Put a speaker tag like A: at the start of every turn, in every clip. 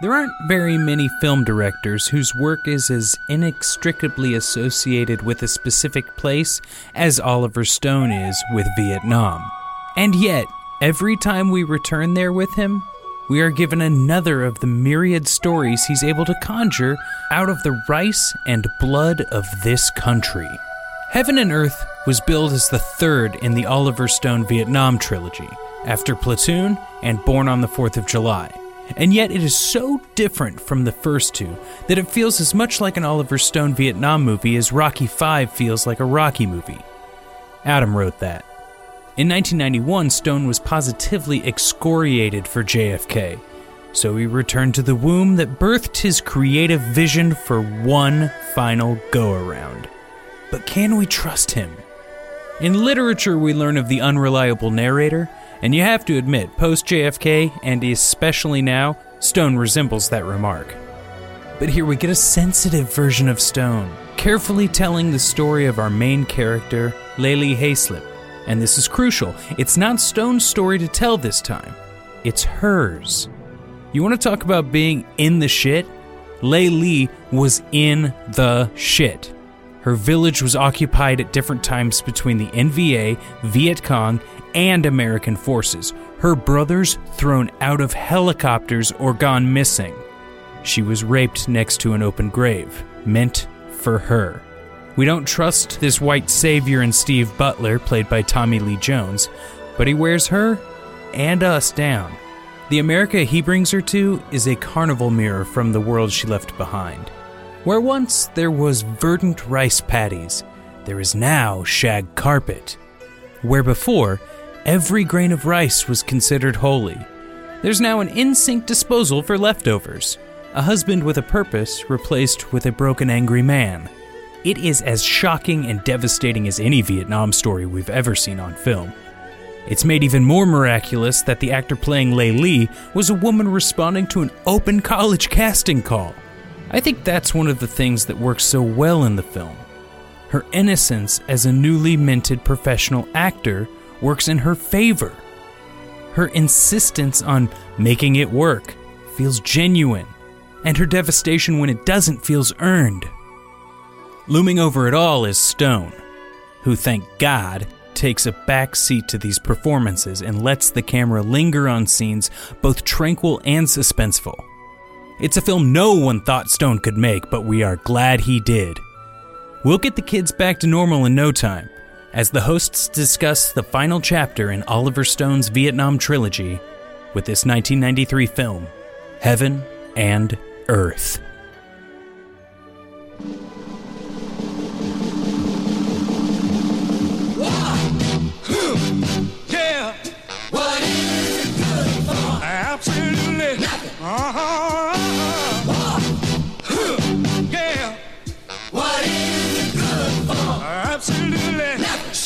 A: There aren't very many film directors whose work is as inextricably associated with a specific place as Oliver Stone is with Vietnam. And yet, every time we return there with him, we are given another of the myriad stories he's able to conjure out of the rice and blood of this country. Heaven and Earth was billed as the third in the Oliver Stone Vietnam trilogy, after Platoon and Born on the Fourth of July. And yet it is so different from the first two that it feels as much like an Oliver Stone Vietnam movie as Rocky V feels like a Rocky movie. Adam wrote that. In 1991, Stone was positively excoriated for JFK, so he returned to the womb that birthed his creative vision for one final go around. But can we trust him? In literature, we learn of the unreliable narrator, and you have to admit, post JFK, and especially now, Stone resembles that remark. But here we get a sensitive version of Stone, carefully telling the story of our main character, Le Ly Hayslip. And this is crucial. It's not Stone's story to tell this time, it's hers. You want to talk about being in the shit? Layli was in the shit. Her village was occupied at different times between the NVA, Viet Cong, and American forces. Her brothers thrown out of helicopters or gone missing. She was raped next to an open grave, meant for her. We don't trust this white savior in Steve Butler, played by Tommy Lee Jones, but he wears her and us down. The America he brings her to is a carnival mirror from the world she left behind. Where once there was verdant rice paddies, there is now shag carpet. Where before, every grain of rice was considered holy, there's now an in sync disposal for leftovers. A husband with a purpose replaced with a broken, angry man. It is as shocking and devastating as any Vietnam story we've ever seen on film. It's made even more miraculous that the actor playing Le Ly was a woman responding to an open college casting call. I think that's one of the things that works so well in the film. Her innocence as a newly minted professional actor works in her favor. Her insistence on making it work feels genuine, and her devastation when it doesn't feels earned. Looming over it all is Stone, who, thank God, takes a back seat to these performances and lets the camera linger on scenes both tranquil and suspenseful. It's a film no one thought Stone could make, but we are glad he did. We'll get the kids back to normal in no time, as the hosts discuss the final chapter in Oliver Stone's Vietnam trilogy with this 1993 film, Heaven and Earth.
B: Yeah. Absolutely. Nothing. Uh-huh.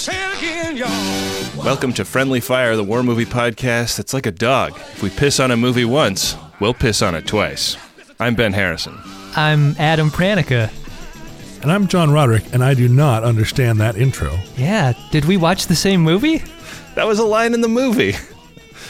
C: Welcome to Friendly Fire, the war movie podcast that's like a dog. If we piss on a movie once, we'll piss on it twice. I'm Ben Harrison.
D: I'm Adam Pranica.
E: And I'm John Roderick, and I do not understand that intro.
D: Yeah, did we watch the same movie?
C: That was a line in the movie.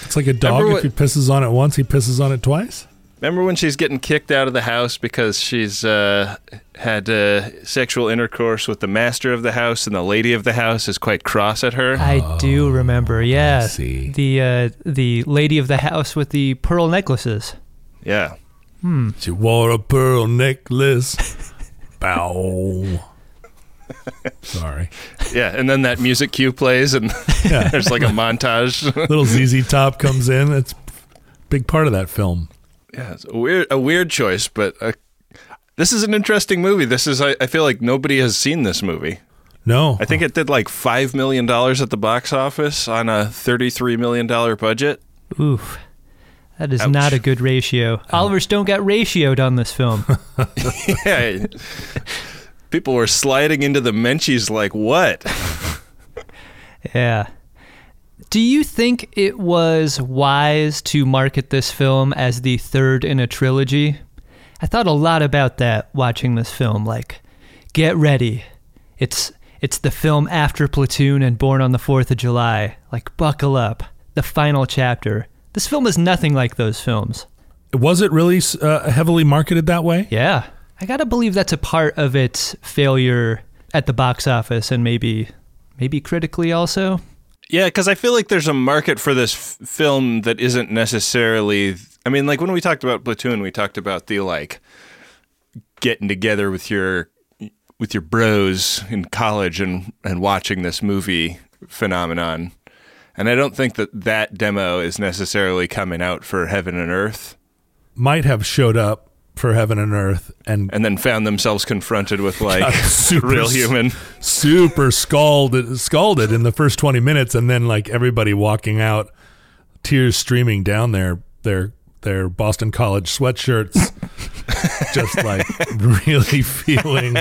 E: It's like a dog.
C: Remember
E: If he pisses on it once, he pisses on it twice.
C: Remember when she's getting kicked out of the house because she's uh, had uh, sexual intercourse with the master of the house, and the lady of the house is quite cross at her?
D: I do remember. Yeah,
E: see.
D: the uh, the lady of the house with the pearl necklaces.
C: Yeah. Hmm.
E: She wore a pearl necklace. Bow. Sorry.
C: Yeah, and then that music cue plays, and
E: Yeah.
C: there's like a montage.
E: Little ZZ Top comes in. It's a big part of that film.
C: Yeah, it's a weird, a weird choice, but uh, this is an interesting movie. This is, I, I feel like nobody has seen this movie.
E: No,
C: I think it did like five million dollars at the box office on a thirty-three million dollar budget.
D: Oof, that is
C: Ouch.
D: not a good ratio. Oliver Stone got ratioed on this film.
C: yeah, people were sliding into the Menchies like what?
D: yeah. Do you think it was wise to market this film as the third in a trilogy? I thought a lot about that watching this film. Like, get ready. It's it's the film after Platoon and Born on the Fourth of July. Like, buckle up. The final chapter. This film is nothing like those films.
E: Was it really uh, heavily marketed that way?
D: Yeah. I got to believe that's a part of its failure at the box office and maybe maybe critically also.
C: Yeah, because I feel like there's a market for this f- film that isn't necessarily. I mean, like when we talked about Platoon, we talked about the like getting together with your with your bros in college and and watching this movie phenomenon. And I don't think that that demo is necessarily coming out for Heaven and Earth,
E: Might have showed up for Heaven and Earth and
C: and then found themselves confronted with like
E: super
C: real human.
E: super scalded scalded in the first 20 minutes and then like everybody walking out tears streaming down their their their Boston College sweatshirts just like really feeling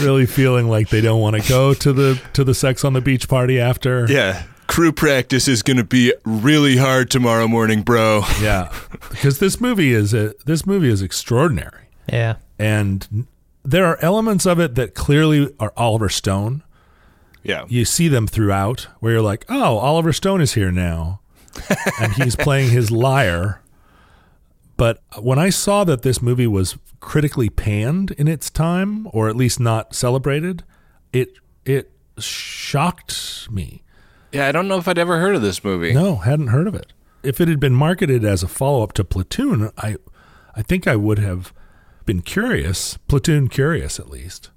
E: really feeling like they don't want to go to the to the sex on the beach party after
C: Yeah. Crew practice is going to be really hard tomorrow morning, bro.
E: yeah because this movie is a this movie is extraordinary
D: Yeah.
E: and there are elements of it that clearly are Oliver Stone
C: Yeah.
E: you see them throughout where you're like, oh, Oliver Stone is here now. and he's playing his lyre. But when I saw that this movie was critically panned in its time, or at least not celebrated, it it shocked me.
C: Yeah, I don't know if I'd ever heard of this movie.
E: No, hadn't heard of it. If it had been marketed as a follow up to Platoon, I I think I would have been curious, Platoon curious at least.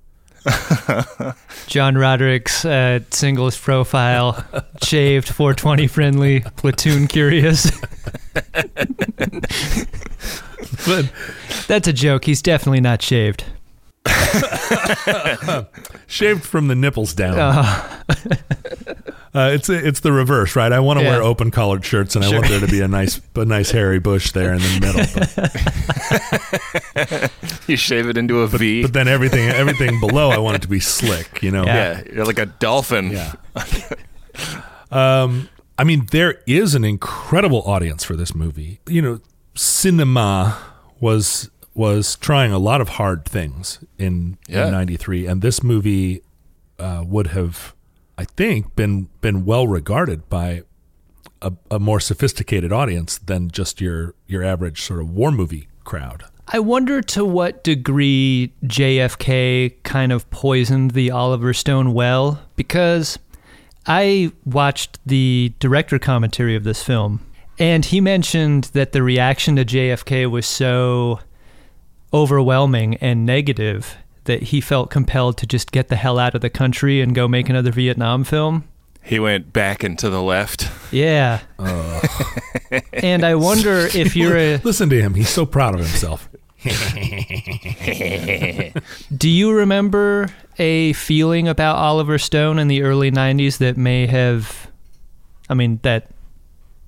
D: John Roderick's uh, singles profile, shaved, 420 friendly, platoon curious.
E: But
D: That's a joke. He's definitely not shaved.
E: shaved from the nipples down.
D: Uh,
E: Uh, it's it's the reverse, right? I want to
D: Yeah.
E: wear open collared shirts, and I want there to be a nice a nice hairy bush there in the middle.
C: You shave it into a V.
E: but then everything everything below, I want it to be slick. You know.
D: Yeah.
C: yeah, you're like a dolphin.
E: Yeah. um, I mean, there is an incredible audience for this movie. You know, cinema was was trying a lot of hard things in
C: Yeah.
E: '93, and this movie uh, would have, I think, been been well regarded by a, a more sophisticated audience than just your your average sort of war movie crowd.
D: I wonder to what degree JFK kind of poisoned the Oliver Stone well, because I watched the director commentary of this film, and he mentioned that the reaction to JFK was so overwhelming and negative that he felt compelled to just get the hell out of the country and go make another Vietnam film.
C: He went back and to the left.
D: Yeah. Uh. and I wonder if you're a
E: Listen to him; he's so proud of himself.
D: Do you remember a feeling about Oliver Stone in the early 90s that may have I mean that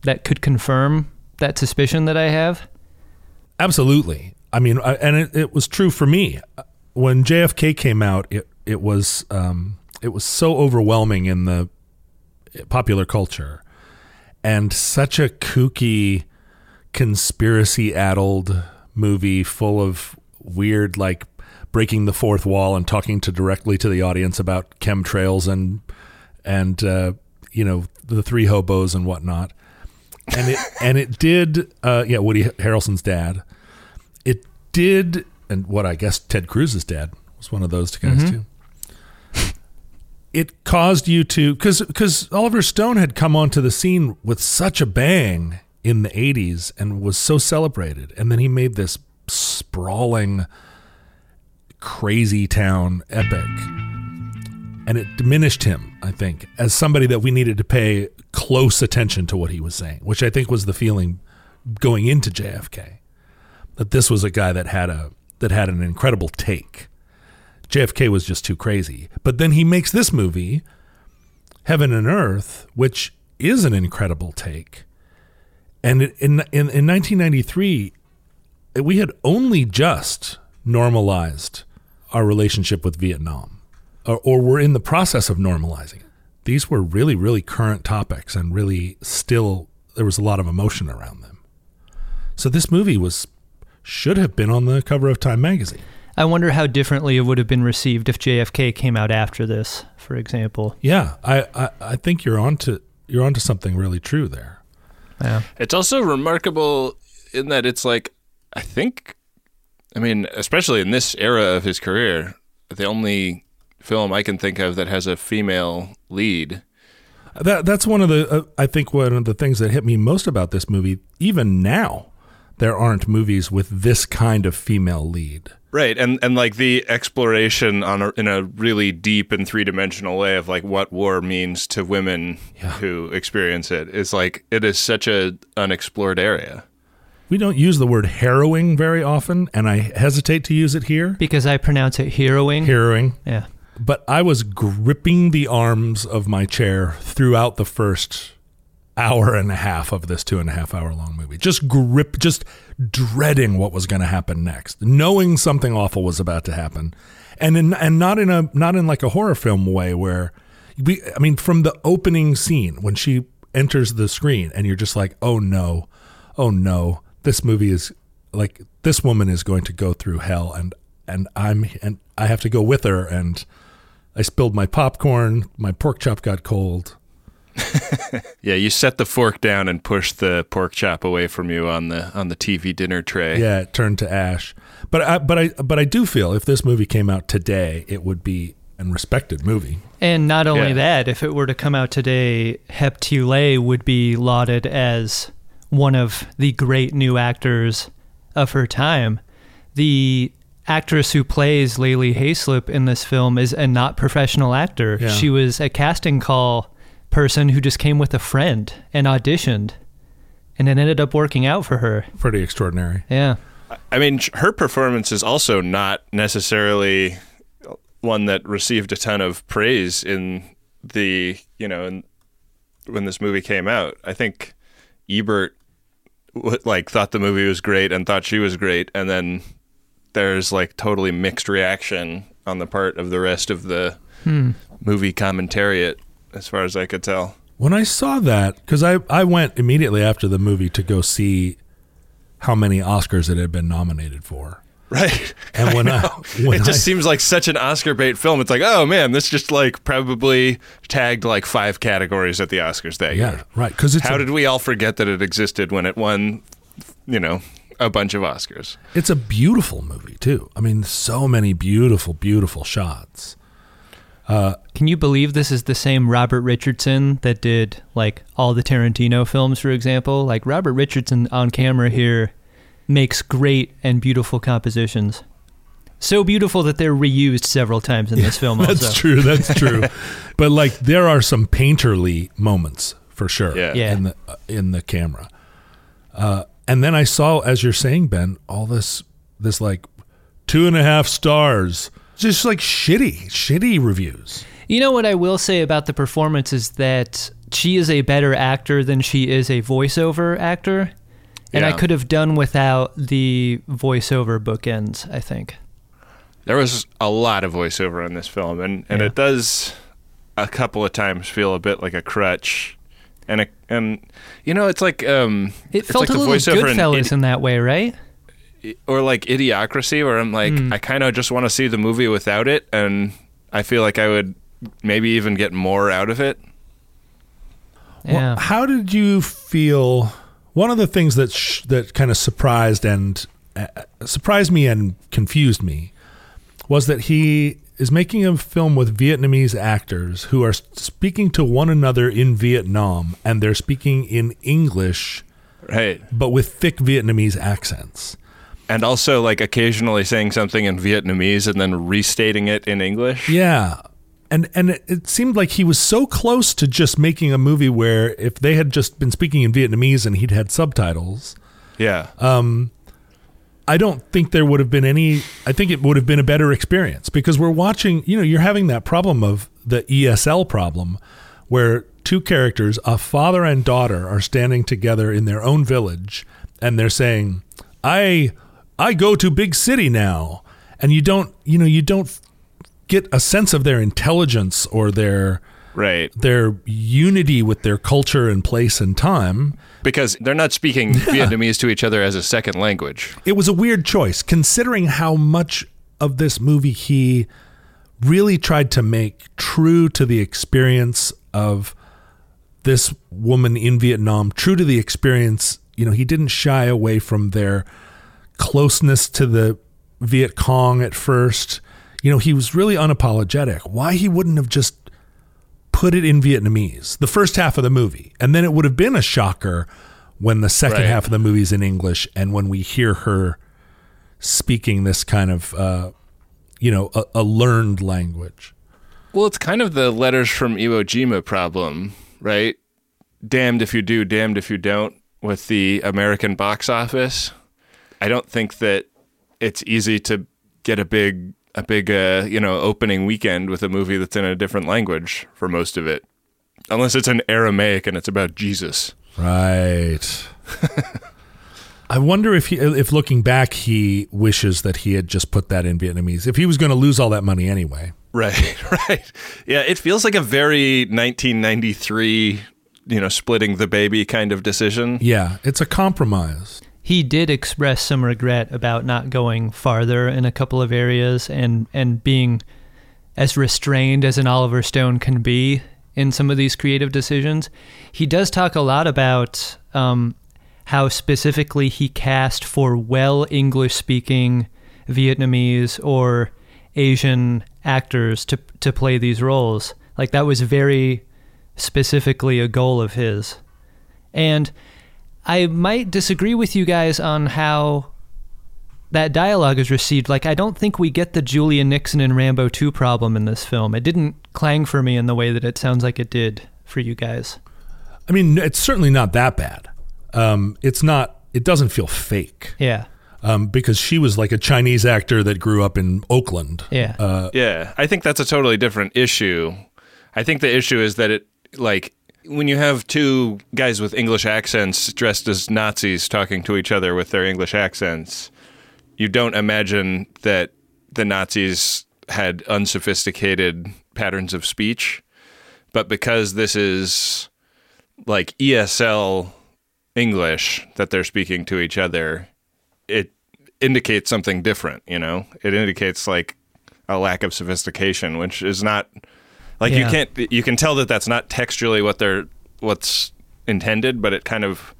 D: that could confirm that suspicion that I have?
E: Absolutely. I mean, I, and it, it was true for me when JFK came out. It it was um, it was so overwhelming in the popular culture, and such a kooky, conspiracy-addled movie full of weird, like breaking the fourth wall and talking to directly to the audience about chemtrails and and uh, you know the three hobos and whatnot and it and it did uh yeah woody harrelson's dad it did and what i guess ted cruz's dad was one of those guys mm-hmm. too. It caused you to because because oliver stone had come onto the scene with such a bang in the 80s and was so celebrated. And then he made this sprawling crazy town epic. And it diminished him, I think, as somebody that we needed to pay close attention to what he was saying, which I think was the feeling going into JFK. That this was a guy that had a that had an incredible take. JFK was just too crazy. But then he makes this movie, Heaven and Earth, which is an incredible take. And in in, in 1993, we had only just normalized our relationship with Vietnam or, or we're in the process of normalizing. These were really, really current topics and really still, there was a lot of emotion around them. So this movie was, should have been on the cover of Time magazine.
D: I wonder how differently it would have been received if JFK came out after this, for example.
E: Yeah, I, I, I think you're onto, you're onto something really true there.
D: Yeah.
C: It's also remarkable in that it's like I think, I mean, especially in this era of his career, the only film I can think of that has a female lead.
E: That that's one of the uh, I think one of the things that hit me most about this movie. Even now, there aren't movies with this kind of female lead.
C: Right, and and like the exploration on a, in a really deep and three dimensional way of like what war means to women who experience it is like it is such a unexplored area.
E: We don't use the word harrowing very often, and I hesitate to use it here.
D: Because I pronounce it heroing.
E: Harrowing.
D: Yeah.
E: But I was gripping the arms of my chair throughout the first hour and a half of this two and a half hour long movie. Just grip, just dreading what was going to happen next, knowing something awful was about to happen, and in, and not in a not in like a horror film way where we. I mean, from the opening scene when she enters the screen, and you're just like, oh no, oh no, this movie is like this woman is going to go through hell, and and I'm and I have to go with her, and I spilled my popcorn, my pork chop got cold.
C: Yeah, you set the fork down and push the pork chop away from you on the on the TV dinner tray.
E: Yeah, it turned to ash. But I, but I, but I do feel if this movie came out today, it would be an respected movie.
D: And not only
C: Yeah.
D: that, if it were to come out today, Hiep Thi Le would be lauded as one of the great new actors of her time. The actress who plays Le Ly Hayslip in this film is a not professional actor.
E: Yeah.
D: She was a casting call person who just came with a friend and auditioned. And it ended up working out for her.
E: Pretty extraordinary.
D: Yeah.
C: I mean, her performance is also not necessarily one that received a ton of praise in the you know in, when this movie came out. I think Ebert like thought the movie was great and thought she was great, and then there's like totally mixed reaction on the part of the rest of the hmm. movie commentariat, as far as I could tell.
E: When I saw that, because I, I went immediately after the movie to go see how many Oscars it had been nominated for.
C: Right.
E: And when I, when
C: it just
E: I,
C: seems like such an Oscar bait film. It's like, oh man, this just like probably tagged like five categories at the Oscars that
E: yeah,
C: year.
E: right, because
C: How
E: a,
C: did we all forget that it existed when it won, you know, a bunch of Oscars?
E: it's a beautiful movie too. I mean, so many beautiful, beautiful shots.
D: Can you believe this is the same Robert Richardson that did like all the Tarantino films, for example? Like Robert Richardson on camera here makes great and beautiful compositions. So beautiful that they're reused several times in this film.
E: That's
D: also,
E: true. That's true. but like, there are some painterly moments for sure.
C: Yeah.
D: Yeah.
E: in the uh, in the camera. Uh, and then I saw, as you're saying, Ben, all this this like two and a half stars, just like shitty, shitty reviews.
D: You know what I will say about the performance is that she is a better actor than she is a voiceover actor. And I could have done without the voiceover bookends, I think.
C: There was a lot of voiceover in this film, and, and
D: Yeah.
C: it does a couple of times feel a bit like a crutch. And a, and you know, it's like um,
D: It
C: it's
D: felt
C: like
D: a
C: the
D: little
C: voiceover in
D: Goodfellas
C: Idi-
D: in that way, right?
C: Or like idiocracy where i'm like
D: Hmm.
C: i kind of just want to see the movie without it and i feel like i would maybe even get more out of it
D: Yeah.
E: Well, how did you feel? One of the things that sh- that kind of surprised and uh, surprised me and confused me was that he is making a film with Vietnamese actors who are speaking to one another in Vietnam, and they're speaking in English
C: right
E: but with thick Vietnamese accents.
C: And also like occasionally saying something in vietnamese and then restating it in english
E: Yeah. And and it, it seemed like he was so close to just making a movie where if they had just been speaking in Vietnamese and he'd had subtitles,
C: yeah um,
E: I don't think there would have been any I think it would have been a better experience because we're watching, you know, you're having that problem of the ESL problem where two characters, a father and daughter are standing together in their own village and they're saying, "I I go to big city now." And you don't, you know, you don't get a sense of their intelligence or their
C: right
E: their unity with their culture and place and time.
C: because they're not speaking vietnamese to each other as a second language
E: It was a weird choice considering how much of this movie he really tried to make true to the experience of this woman in Vietnam, true to the experience. You know, he didn't shy away from their closeness to the Viet Cong at first. You know, he was really unapologetic. Why he wouldn't have just put it in Vietnamese, the first half of the movie, and then it would have been a shocker when the second
C: Right.
E: half of the movie is in English and when we hear her speaking this kind of, uh, you know, a, a learned language.
C: Well, it's kind of the letters from Iwo Jima problem, right? Damned if you do, damned if you don't, with the American box office. I don't think that it's easy to get a big, a big, uh, you know, opening weekend with a movie that's in a different language for most of it, unless it's in Aramaic and it's about Jesus.
E: Right. I wonder if he, if looking back, he wishes that he had just put that in Vietnamese. If he was going to lose all that money anyway.
C: Right, right. Yeah, it feels like a very 1993, you know, splitting the baby kind of decision.
E: Yeah, it's a compromise.
D: He did express some regret about not going farther in a couple of areas and and being as restrained as an Oliver Stone can be in some of these creative decisions. He does talk a lot about um, how specifically he cast for well English speaking Vietnamese or Asian actors to to play these roles. Like that was very specifically a goal of his. And I might disagree with you guys on how that dialogue is received. Like, I don't think we get the Julia Nickson and Rambo 2 problem in this film. It didn't clang for me in the way that it sounds like it did for you guys.
E: I mean, it's certainly not that bad. Um, it's not. It doesn't feel fake
D: Yeah.
E: um, because she was like a Chinese actor that grew up in Oakland.
D: Yeah.
E: Uh,
C: Yeah, I think that's a totally different issue. I think the issue is that it like when you have two guys with English accents dressed as Nazis talking to each other with their English accents, you don't imagine that the Nazis had unsophisticated patterns of speech. But because this is like ESL English that they're speaking to each other, it indicates something different, you know? It indicates like a lack of sophistication, which is not like you can't you can tell that that's not textually what they're what's intended, but it kind of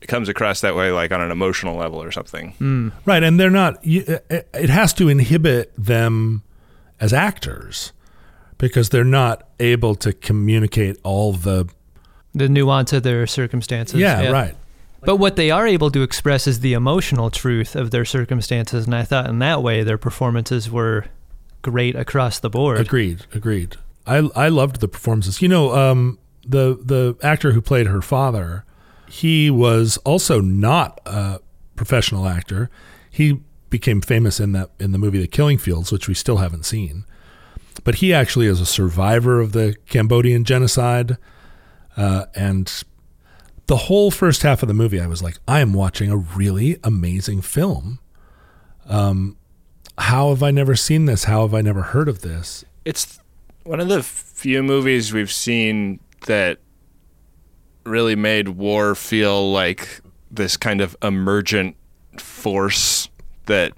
C: it comes across that way like on an emotional level or something. Hmm.
E: Right, and they're not. It uh, uh, it has to inhibit them as actors because they're not able to communicate all the.
D: the nuance of their circumstances.
E: Yeah, right.
D: But what they are able to express is the emotional truth of their circumstances. And I thought in that way their performances were great across the board.
E: Agreed. Agreed. I I loved the performances. You know, um, the the actor who played her father, he was also not a professional actor. He became famous in that in the movie The Killing Fields, which we still haven't seen. But he actually is a survivor of the Cambodian genocide, uh, and the whole first half of the movie, I was like, I am watching a really amazing film. Um, how have I never seen this? How have I never heard of this?
C: It's one of the few movies we've seen that really made war feel like this kind of emergent force that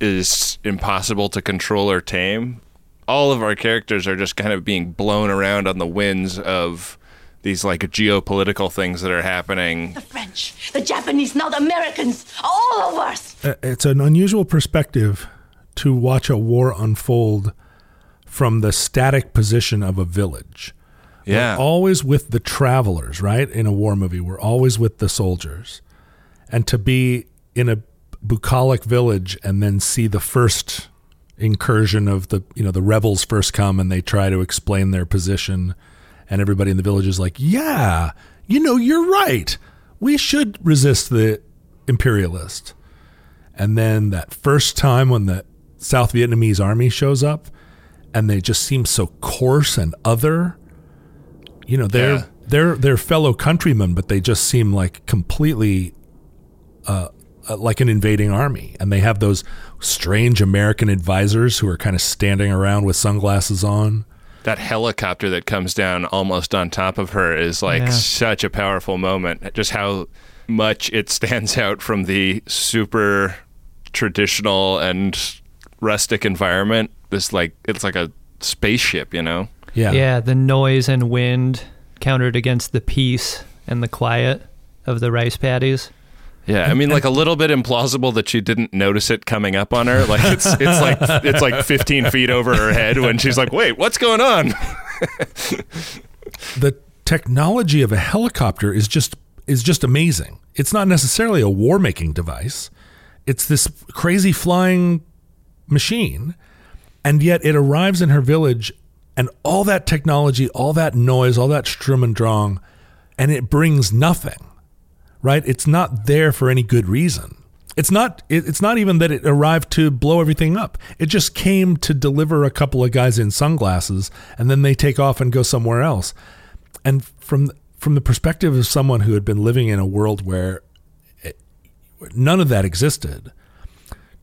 C: is impossible to control or tame. All of our characters are just kind of being blown around on the winds of these like geopolitical things that are happening.
F: The French, the Japanese, now the Americans, all of us.
E: Uh, It's an unusual perspective to watch a war unfold from the static position of a village.
C: Yeah.
E: We're always with the travelers, right? In a war movie, we're always with the soldiers. And to be in a bucolic village and then see the first incursion of the, you know, the rebels first come and they try to explain their position and everybody in the village is like, "Yeah, you know, you're right. We should resist the imperialist." And then that first time when the South Vietnamese army shows up and they just seem so coarse and other, you know, they're
C: Yeah.
E: they're they're fellow countrymen, but they just seem like completely uh, uh, like an invading army. And they have those strange American advisors who are kind of standing around with sunglasses on.
C: that helicopter that comes down almost on top of her is like
D: Yeah.
C: such a powerful moment. Just how much it stands out from the super traditional and rustic environment. This like it's like a spaceship, you know.
E: Yeah.
D: Yeah, the noise and wind countered against the peace and the quiet of the rice paddies.
C: Yeah, I mean, like a little bit implausible that she didn't notice it coming up on her. Like it's it's like it's like 15 feet over her head when she's like, "Wait, what's going on?"
E: the technology of a helicopter is just is just amazing. It's not necessarily a war making device. It's this crazy flying machine, and yet it arrives in her village, and all that technology, all that noise, all that Sturm and Drang, and it brings nothing. Right? It's not there for any good reason. It's not. It, it's not even that it arrived to blow everything up. It just came to deliver a couple of guys in sunglasses, and then they take off and go somewhere else. And from from the perspective of someone who had been living in a world where it, none of that existed,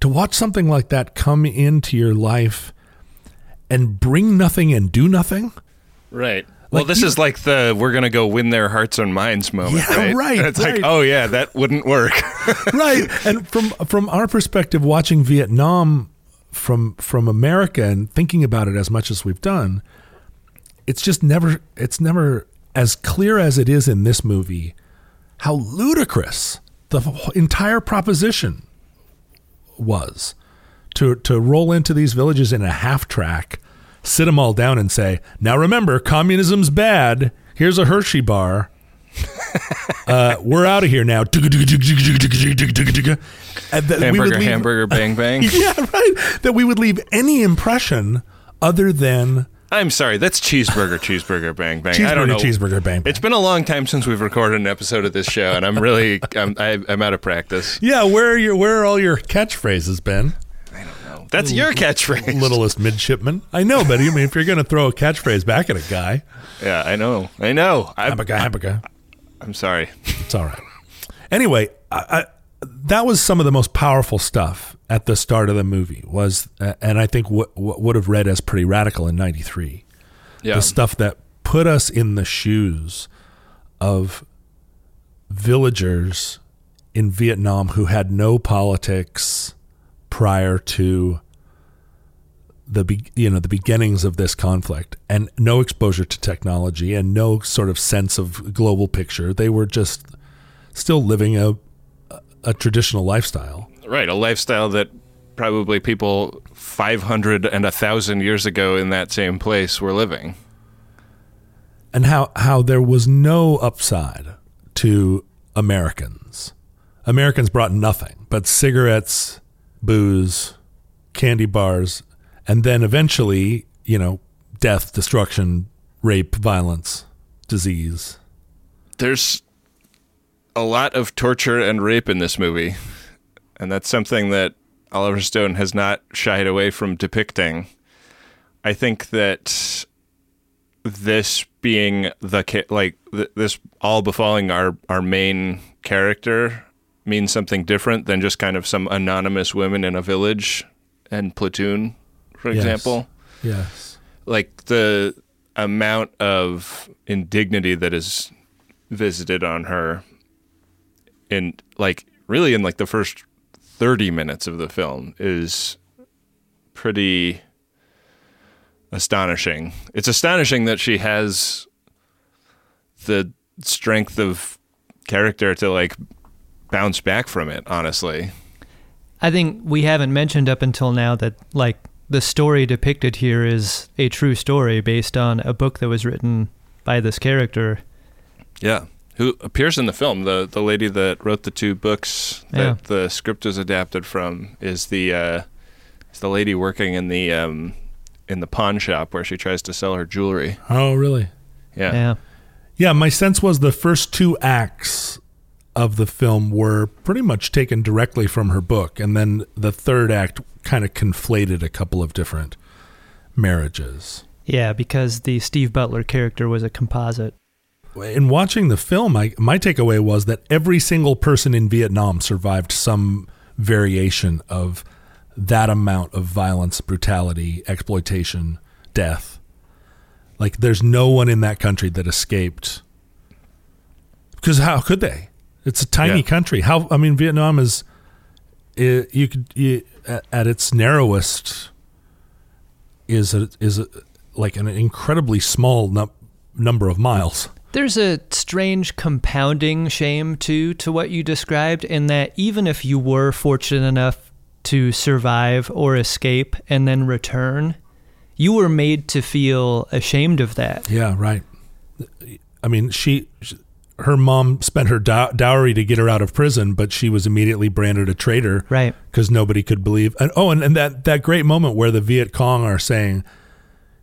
E: to watch something like that come into your life and bring nothing and do nothing.
C: Right. Well, this
E: you-
C: is like the we're gonna go win their hearts and minds moment.
E: Yeah,
C: right.
E: right,
C: And it's
E: right.
C: like, oh yeah, that wouldn't work.
E: right and from from our perspective watching vietnam from from america and thinking about it as much as we've done it's just never it's never as clear as it is in this movie how ludicrous the entire proposition was to to roll into these villages in a half track sit them all down and say now remember communism's bad here's a hershey bar uh, we're out of here now. And that we would
C: hamburger,
E: leave-
C: hamburger, bang bang.
E: Yeah, right. That we would leave any impression other than
C: I'm sorry, that's cheeseburger, cheeseburger, bang bang. I don't
E: cheeseburger,
C: know.
E: cheeseburger, bang. bang.
C: It's been a long time since we've recorded an episode of this show, and I'm really I'm I, I'm out of practice.
E: yeah, where are your where are all your catchphrases, Ben? I don't know.
C: That's your catchphrase.
E: Littlest midshipman. I know, but I mean, if you're going to throw a catchphrase back at a guy,
C: Yeah, I know. I know. I,
E: hamburger, hamburger.
C: I'm a guy. I'm sorry.
E: It's all right. Anyway, I, I, that was some of the most powerful stuff at the start of the movie. Was uh, and I think what, what would have read as pretty radical in '93.
C: Yeah.
E: the stuff that put us in the shoes of villagers in Vietnam who had no politics prior to the be, you know the beginnings of this conflict and no exposure to technology and no sort of sense of global picture they were just still living a a traditional lifestyle
C: Right, a lifestyle that probably people 500 and 1,000 years ago in that same place were living.
E: and how how there was no upside to Americans. Americans brought nothing but cigarettes, booze, candy bars, and then eventually, you know, death, destruction, rape, violence, disease.
C: There's a lot of torture and rape in this movie, and that's something that Oliver Stone has not shied away from depicting. I think that this being the like th- this all befalling our our main character means something different than just kind of some anonymous women in a village and platoon, for
E: Yes.
C: example.
E: Yes.
C: like the amount of indignity that is visited on her in like really in like the first 30 minutes of the film is pretty astonishing. It's astonishing that she has the strength of character to like bounce back from it, honestly.
D: I think we haven't mentioned up until now that like the story depicted here is a true story based on a book that was written by this character.
C: Yeah. Who appears in the film? The the lady that wrote the two books that
D: Yeah.
C: the script is adapted from is the uh, is the lady working in the um, in the pawn shop where she tries to sell her jewelry.
E: Oh, really?
C: Yeah.
D: Yeah.
E: Yeah, my sense was the first two acts of the film were pretty much taken directly from her book, and then the third act kind of conflated a couple of different marriages.
D: Yeah, because the Steve Butler character was a composite.
E: In watching the film, I, my takeaway was that every single person in Vietnam survived some variation of that amount of violence, brutality, exploitation, death. Like, there's no one in that country that escaped. Because how could they? It's a tiny
C: Yeah.
E: country. How? I mean, Vietnam is. i you could you, at, at its narrowest is a, is a, like an incredibly small num- number of miles.
D: There's a strange compounding shame too to what you described in that even if you were fortunate enough to survive or escape and then return, you were made to feel ashamed of that.
E: Yeah, right. I mean, she, her mom spent her dow- dowry to get her out of prison, but she was immediately branded a traitor,
D: Right.
E: Because nobody could believe. And, oh, and, and that that great moment where the Viet Cong are saying,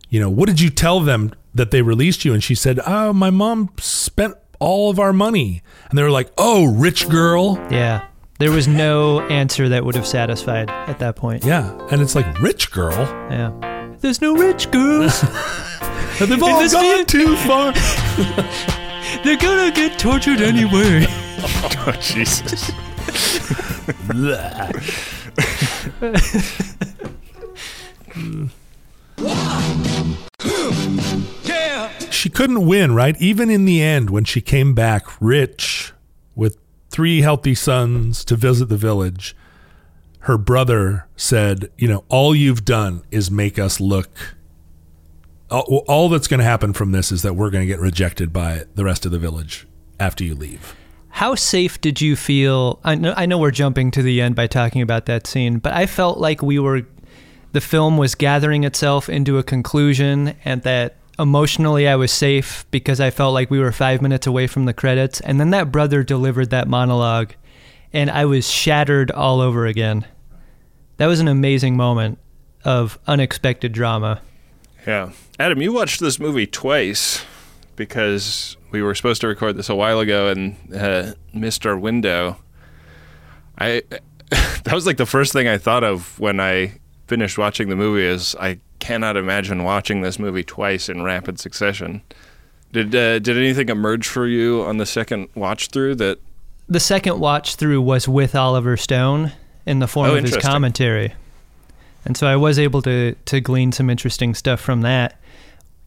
E: you know, what did you tell them that they released you? And she said, oh, my mom spent all of our money, and they were like, oh, rich girl.
D: Yeah. There was no answer that would have satisfied at that point.
E: Yeah, and it's like rich girl.
D: Yeah. There's no rich girls.
E: They've all
D: this
E: gone
D: Viet-
E: too far.
D: They're gonna get tortured anyway.
C: Oh Jesus!
B: Yeah.
E: She couldn't win, right? Even in the end, when she came back rich with three healthy sons to visit the village, her brother said, You know, all you've done is make us look. All, that's going to happen from this is that we're going to get rejected by the rest of the village after you leave.
D: How safe did you feel? I know, I know we're jumping to the end by talking about that scene, but I felt like we were, the film was gathering itself into a conclusion and that emotionally I was safe because I felt like we were five minutes away from the credits. And then that brother delivered that monologue and I was shattered all over again. That was an amazing moment of unexpected drama.
C: Yeah, Adam, you watched this movie twice because we were supposed to record this a while ago and uh, missed our window. I that was like the first thing I thought of when I finished watching the movie. Is I cannot imagine watching this movie twice in rapid succession. Did uh, did anything emerge for you on the second watch through that?
D: the second watch through was with Oliver Stone in the form
C: Oh,
D: of his commentary. And so I was able to to glean some interesting stuff from that.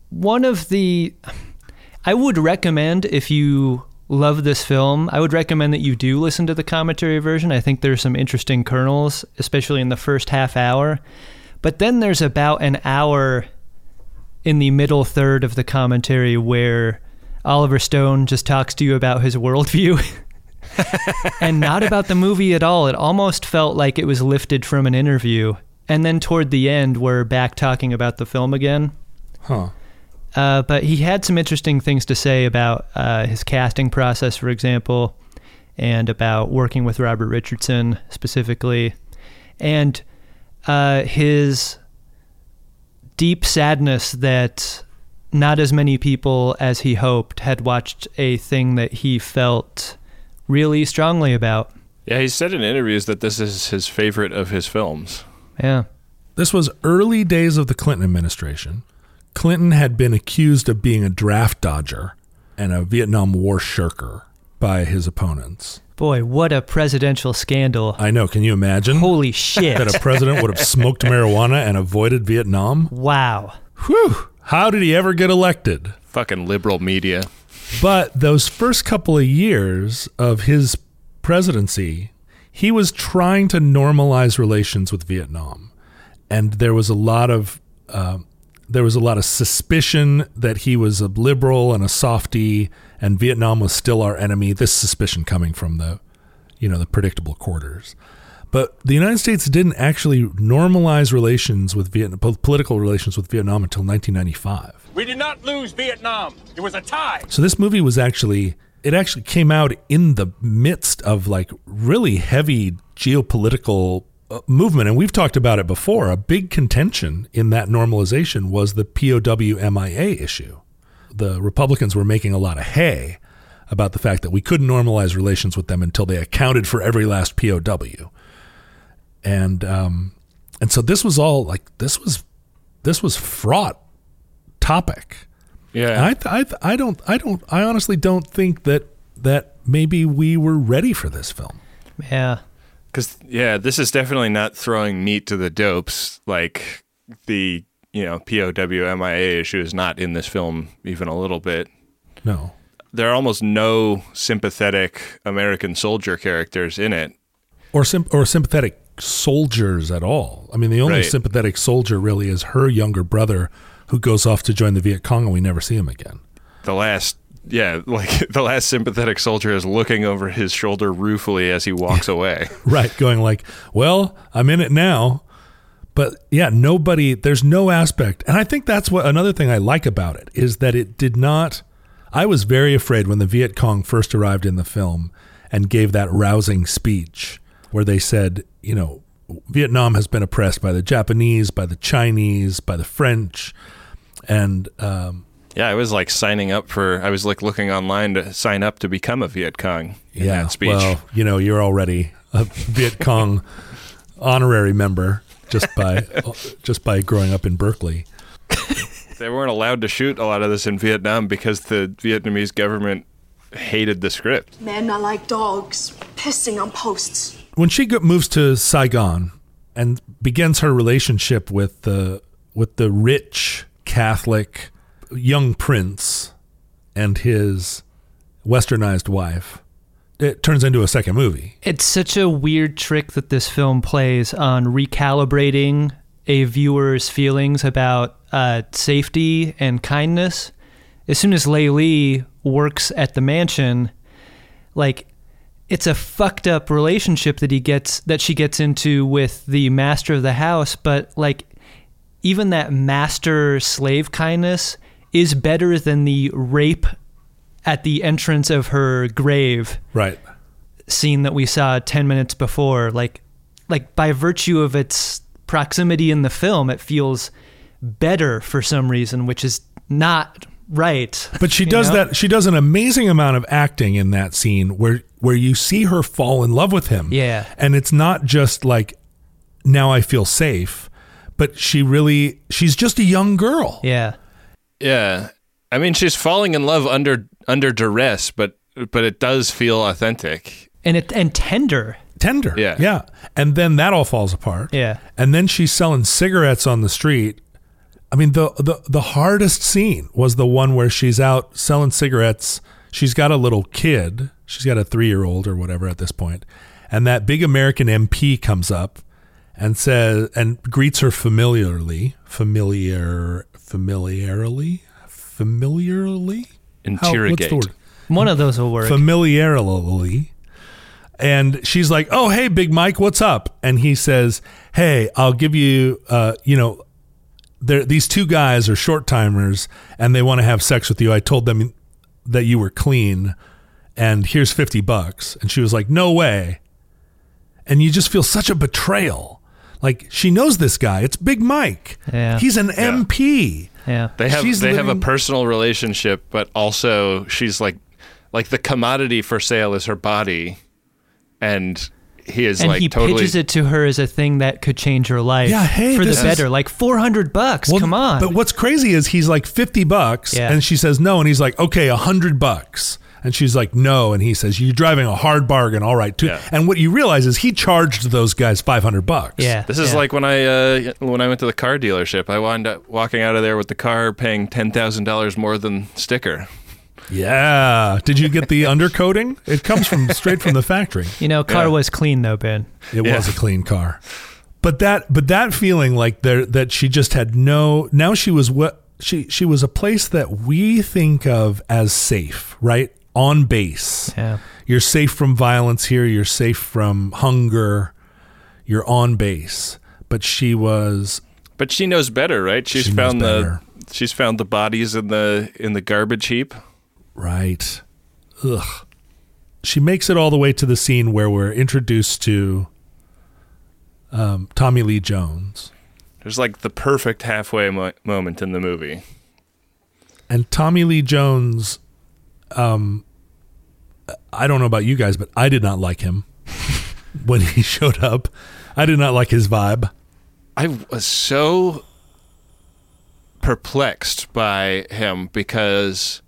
D: One of the I would recommend if you love this film, I would recommend that you do listen to the commentary version. I think there's some interesting kernels, especially in the first half hour. But then there's about an hour in the middle third of the commentary where Oliver Stone just talks to you about his worldview. and not about the movie at all. It almost felt like it was lifted from an interview. And then toward the end, we're back talking about the film again.
E: Huh.
D: Uh, but he had some interesting things to say about uh, his casting process, for example, and about working with Robert Richardson specifically, and uh, his deep sadness that not as many people as he hoped had watched a thing that he felt really strongly about.
C: Yeah, he said in interviews that this is his favorite of his films.
D: Yeah.
E: This was early days of the Clinton administration. Clinton had been accused of being a draft dodger and a Vietnam War shirker by his opponents.
D: Boy, what a presidential scandal.
E: I know. Can you imagine
D: Holy shit.
E: that a president would have smoked marijuana and avoided Vietnam?
D: wow.
E: Whew. How did he ever get elected?
C: Fucking liberal media.
E: But those first couple of years of his presidency, he was trying to normalize relations with Vietnam, and there was a lot of uh, there was a lot of suspicion that he was a liberal and a softy, and Vietnam was still our enemy. This suspicion coming from the, you know, the predictable quarters. But the United States didn't actually normalize relations with Vietnam, political relations with Vietnam until 1995.
G: We did not lose Vietnam. It was a tie.
E: So this movie was actually it actually came out in the midst of like really heavy geopolitical movement and we've talked about it before. A big contention in that normalization was the POW MIA issue. The Republicans were making a lot of hay about the fact that we couldn't normalize relations with them until they accounted for every last POW. And um and so this was all like this was this was fraught topic.
C: Yeah.
E: And I, I, I don't, I don't, I honestly don't think that that maybe we were ready for this film.
D: Yeah.
C: Because yeah, this is definitely not throwing meat to the dopes. Like the you know POW MIA issue is not in this film even a little bit.
E: No,
C: There are almost no sympathetic American soldier characters in it.
E: or sim- or sympathetic soldiers at all. I mean, the only
C: Right.
E: sympathetic soldier really is her younger brother, who goes off to join the Viet Cong, and we never see him again.
C: The last yeah, like the last sympathetic soldier is looking over his shoulder ruefully as he walks away.
E: right going like well i'm in it now. But yeah nobody there's no aspect. And i think that's what another thing i like about it is that it did not i was very afraid when the viet cong first arrived in the film and gave that rousing speech where they said you know vietnam has been oppressed by the japanese by the chinese by the french. And um,
C: Yeah, I was like signing up for. I was like looking online to sign up to become a Viet Cong in
E: yeah
C: that speech.
E: well you know you're already a viet cong honorary member just by just by growing up in berkeley
C: they weren't allowed to shoot a lot of this in Vietnam because the Vietnamese government hated the script.
H: Men are like dogs, pissing on posts.
E: when she moves to Saigon and begins her relationship with the with the rich Catholic young prince and his westernized wife, it turns into a second movie.
D: It's such a weird trick that this film plays on recalibrating a viewer's feelings about uh, safety and kindness. As soon as Le Ly works at the mansion, like it's a fucked up relationship that he gets that she gets into with the master of the house, but like even that master slave kindness is better than the rape at the entrance of her grave
E: Right.
D: scene that we saw 10 minutes before like like by virtue of its proximity in the film it feels better for some reason which is not right
E: But she does
D: know?
E: that she does an amazing amount of acting in that scene where where you see her fall in love with him.
D: Yeah.
E: And it's not just like now I feel safe, but she really she's just a young girl.
D: yeah
C: Yeah, I mean she's falling in love under under duress, but but it does feel authentic.
D: and it and tender
E: tender.
C: Yeah.
E: Yeah. And then that all falls apart.
D: Yeah.
E: And then she's selling cigarettes on the street. I mean, the, the, the hardest scene was the one where she's out selling cigarettes. She's got a little kid. She's got a three year old or whatever at this point. And that big American MP comes up and says, and greets her familiarly, familiar, familiarly, familiarly? How- what's the
C: Interrogate.
E: word?
D: one of those will work
E: familiarly. And she's like, "Oh, hey, Big Mike, what's up?" And he says, "Hey, I'll give you, uh, you know, there these two guys are short timers, and they want to have sex with you. I told them that you were clean, and here's fifty bucks." And she was like, "No way." And you just feel such a betrayal. Like she knows this guy. It's Big Mike.
D: Yeah.
E: He's an MP.
D: yeah
C: They have
E: She's
C: they have a personal relationship, but also she's like like the commodity for sale is her body, and he is
D: and
C: like
D: he
C: totally.
D: pitches it to her as a thing that could change her life
E: Yeah, hey,
D: for the
E: is-
D: better like 400 bucks
E: Well,
D: come on
E: But what's crazy is he's like 50 bucks
D: Yeah.
E: and she says no and he's like, "Okay, a 100 bucks." And she's like, "No." And he says, "You're driving a hard bargain. All right." Too.
C: Yeah.
E: And what you realize is he charged those guys 500 bucks.
D: yeah
C: This is
D: yeah.
C: like when I uh, when I went to the car dealership. I wound up walking out of there with the car paying ten thousand dollars more than sticker.
E: Yeah. Did you get the undercoating? It comes from straight from the factory.
D: you know car
C: Yeah.
D: was clean though ben
E: It
C: Yeah.
E: was a clean car. But that but that feeling like there that she just had no now she was what she she was a place that we think of as safe, right? On base.
D: yeah
E: You're safe from violence here, you're safe from hunger. You're on base. But she was
C: But she knows better, right? She's
E: She
C: found the she's found the bodies in the in the garbage heap.
E: right. Ugh. She makes it all the way to the scene where we're introduced to um, Tommy Lee Jones.
C: There's like the perfect halfway mo- moment in the movie.
E: and Tommy Lee Jones, um, I don't know about you guys, but I did not like him when he showed up. I did not like his vibe.
C: I was so perplexed by him because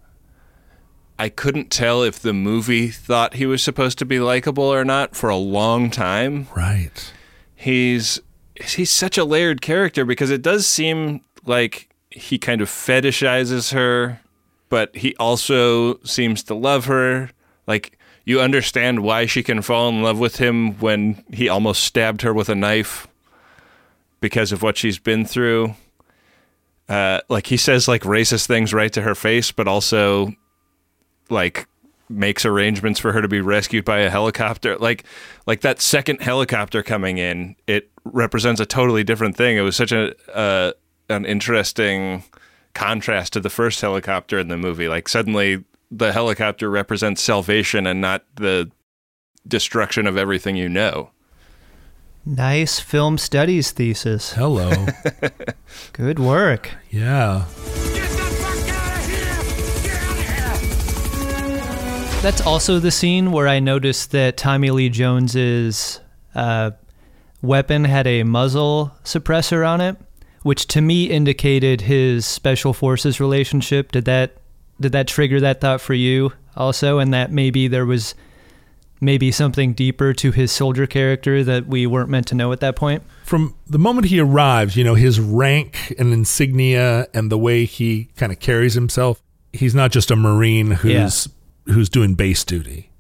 C: I couldn't tell if the movie thought he was supposed to be likable or not for a long time.
E: Right.
C: He's he's such a layered character because it does seem like he kind of fetishizes her, but he also seems to love her. Like you understand why she can fall in love with him when he almost stabbed her with a knife because of what she's been through. Uh, like he says like racist things right to her face, but also like makes arrangements for her to be rescued by a helicopter. Like like that second helicopter coming in it represents a totally different thing. It was such a uh, an interesting contrast to the first helicopter in the movie. Like suddenly the helicopter represents salvation and not the destruction of everything you know
D: Nice film studies thesis.
E: Hello.
D: Good work.
E: yeah. Get the fuck out of here. Get out of here.
D: That's also the scene where I noticed that Tommy Lee Jones's uh, weapon had a muzzle suppressor on it, which to me indicated his special forces relationship. Did that did that trigger that thought for you also? And that maybe there was maybe something deeper to his soldier character that we weren't meant to know at that point.
E: From the moment he arrives, you know, his rank and insignia and the way he kind of carries himself, he's not just a Marine who's who's doing base duty.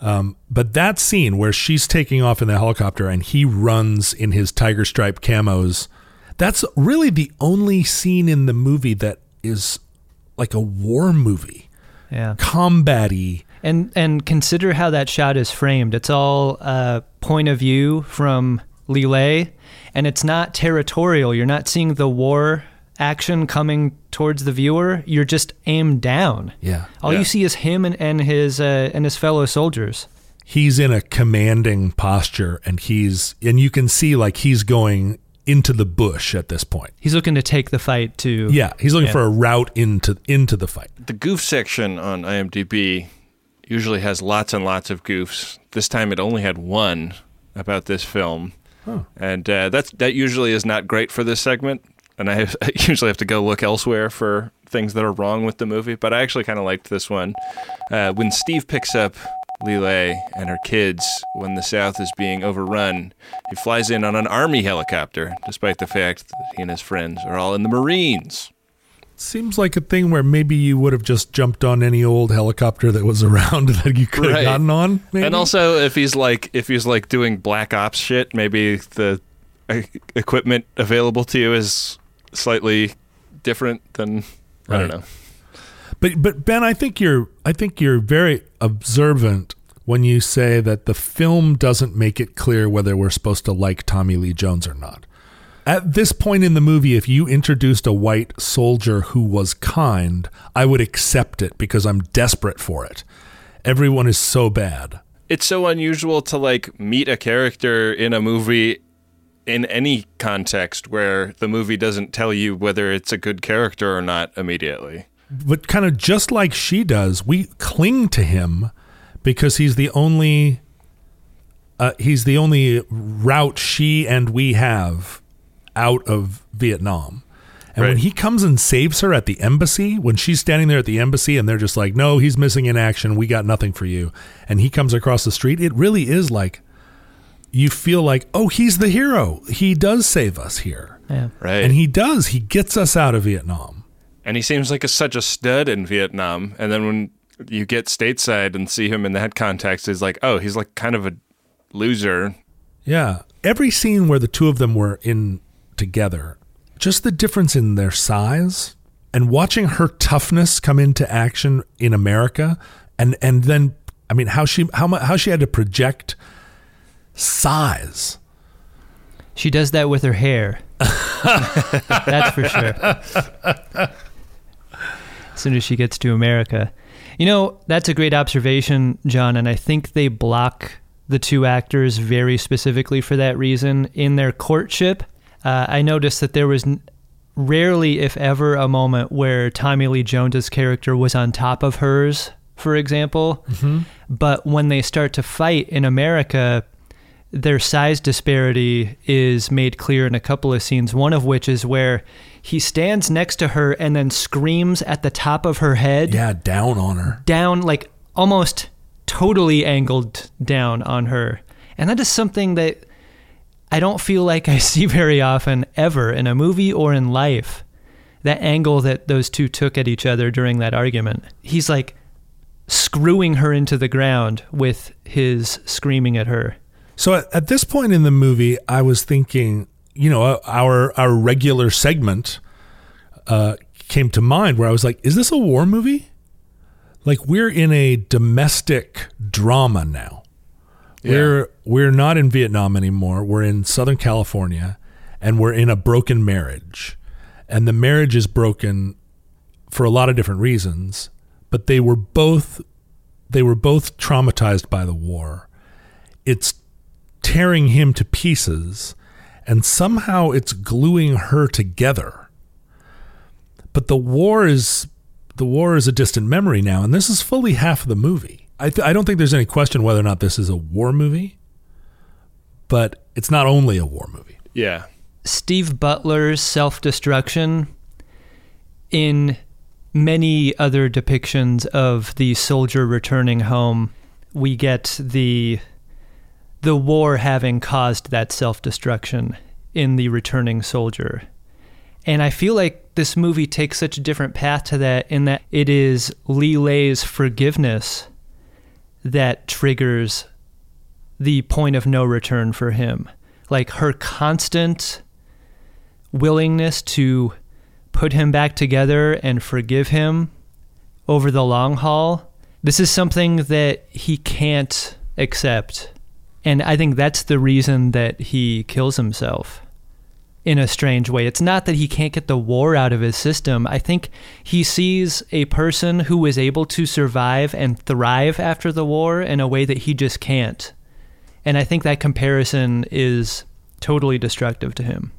E: Um, but that scene where she's taking off in the helicopter and he runs in his tiger stripe camos, that's really the only scene in the movie that is like a war movie,
D: Yeah.
E: combat-y.
D: And and consider how that shot is framed. It's all uh, point of view from Le Ly, and it's not territorial. You're not seeing the war action coming towards the viewer. You're just aimed down.
E: Yeah.
D: All
C: Yeah.
D: you see is him and, and his uh, and his fellow soldiers.
E: he's in a commanding posture and he's and you can see like he's going into the bush at this point.
D: He's looking to take the fight to.
E: Yeah, he's looking
D: Yeah.
E: for a route into into the fight.
C: the goof section on IMDb usually has lots and lots of goofs. This time it only had one about this film, and uh, that's that usually is not great for this segment. And I, have, I usually have to go look elsewhere for things that are wrong with the movie. But I actually kind of liked this one. Uh, when Steve picks up Le Ly and her kids when the South is being overrun, he flies in on an army helicopter, despite the fact that he and his friends are all in the Marines.
E: Seems like a thing where maybe you would have just jumped on any old helicopter that was around that you could have
C: Right.
E: gotten on. Maybe?
C: And also, if he's like if he's like doing black ops shit, maybe the equipment available to you is slightly different than I don't know.
E: But but Ben, I think you're I think you're very observant when you say that the film doesn't make it clear whether we're supposed to like Tommy Lee Jones or not. At this point in the movie, if you introduced a white soldier who was kind, I would accept it because I'm desperate for it. Everyone is so bad.
C: It's so unusual to like meet a character in a movie in any context where the movie doesn't tell you whether it's a good character or not immediately.
E: But kind of just like she does, we cling to him because he's the only uh, he's the only route she and we have out of Vietnam. And when he comes and saves her at the embassy, when she's standing there at the embassy and they're just like, "No, he's missing in action. We got nothing for you." And he comes across the street, it really is like you feel like, "Oh, he's the hero. He does save us here."
D: Yeah.
C: Right.
E: And he does. He gets us out of Vietnam.
C: And he seems like a, such a stud in Vietnam. And then when you get stateside and see him in that context, he's like, oh, he's like kind of a loser.
E: Yeah. Every scene where the two of them were in together, just the difference in their size and watching her toughness come into action in America and and then I mean how she how mu- how she had to project size.
D: She does that with her hair. That's for sure. As soon as she gets to America. You know, that's a great observation, John, and I think they block the two actors very specifically for that reason. In their courtship, uh, I noticed that there was n- rarely, if ever, a moment where Tommy Lee Jones's character was on top of hers, for example. But when they start to fight in America, their size disparity is made clear in a couple of scenes, one of which is where he stands next to her and then screams at the top of her head
E: Yeah, down on her.
D: down, like almost totally angled down on her. And that is something that I don't feel like I see very often ever in a movie or in life. That angle that those two took at each other during that argument. He's like screwing her into the ground with his screaming at her.
E: So at, at this point in the movie, I was thinking, you know, our our regular segment uh, came to mind where I was like, is this a war movie? like we're in a domestic drama now.
C: Yeah.
E: We're we're not in Vietnam anymore. We're in Southern California and we're in a broken marriage. And the marriage is broken for a lot of different reasons, but they were both they were both traumatized by the war. It's tearing him to pieces and somehow it's gluing her together. But the war is the war is a distant memory now, and this is fully half of the movie. I, th- I don't think there's any question whether or not this is a war movie, but it's not only a war movie.
C: Yeah.
D: Steve Butler's self destruction in many other depictions of the soldier returning home, we get the the war having caused that self destruction in the returning soldier. And I feel like this movie takes such a different path to that in that it is Le Ly's forgiveness that triggers the point of no return for him. Like her constant willingness to put him back together and forgive him over the long haul. This is something that he can't accept. And I think that's the reason that he kills himself in a strange way. It's not that he can't get the war out of his system. I think he sees a person who was able to survive and thrive after the war in a way that he just can't. And I think that comparison is totally destructive to him.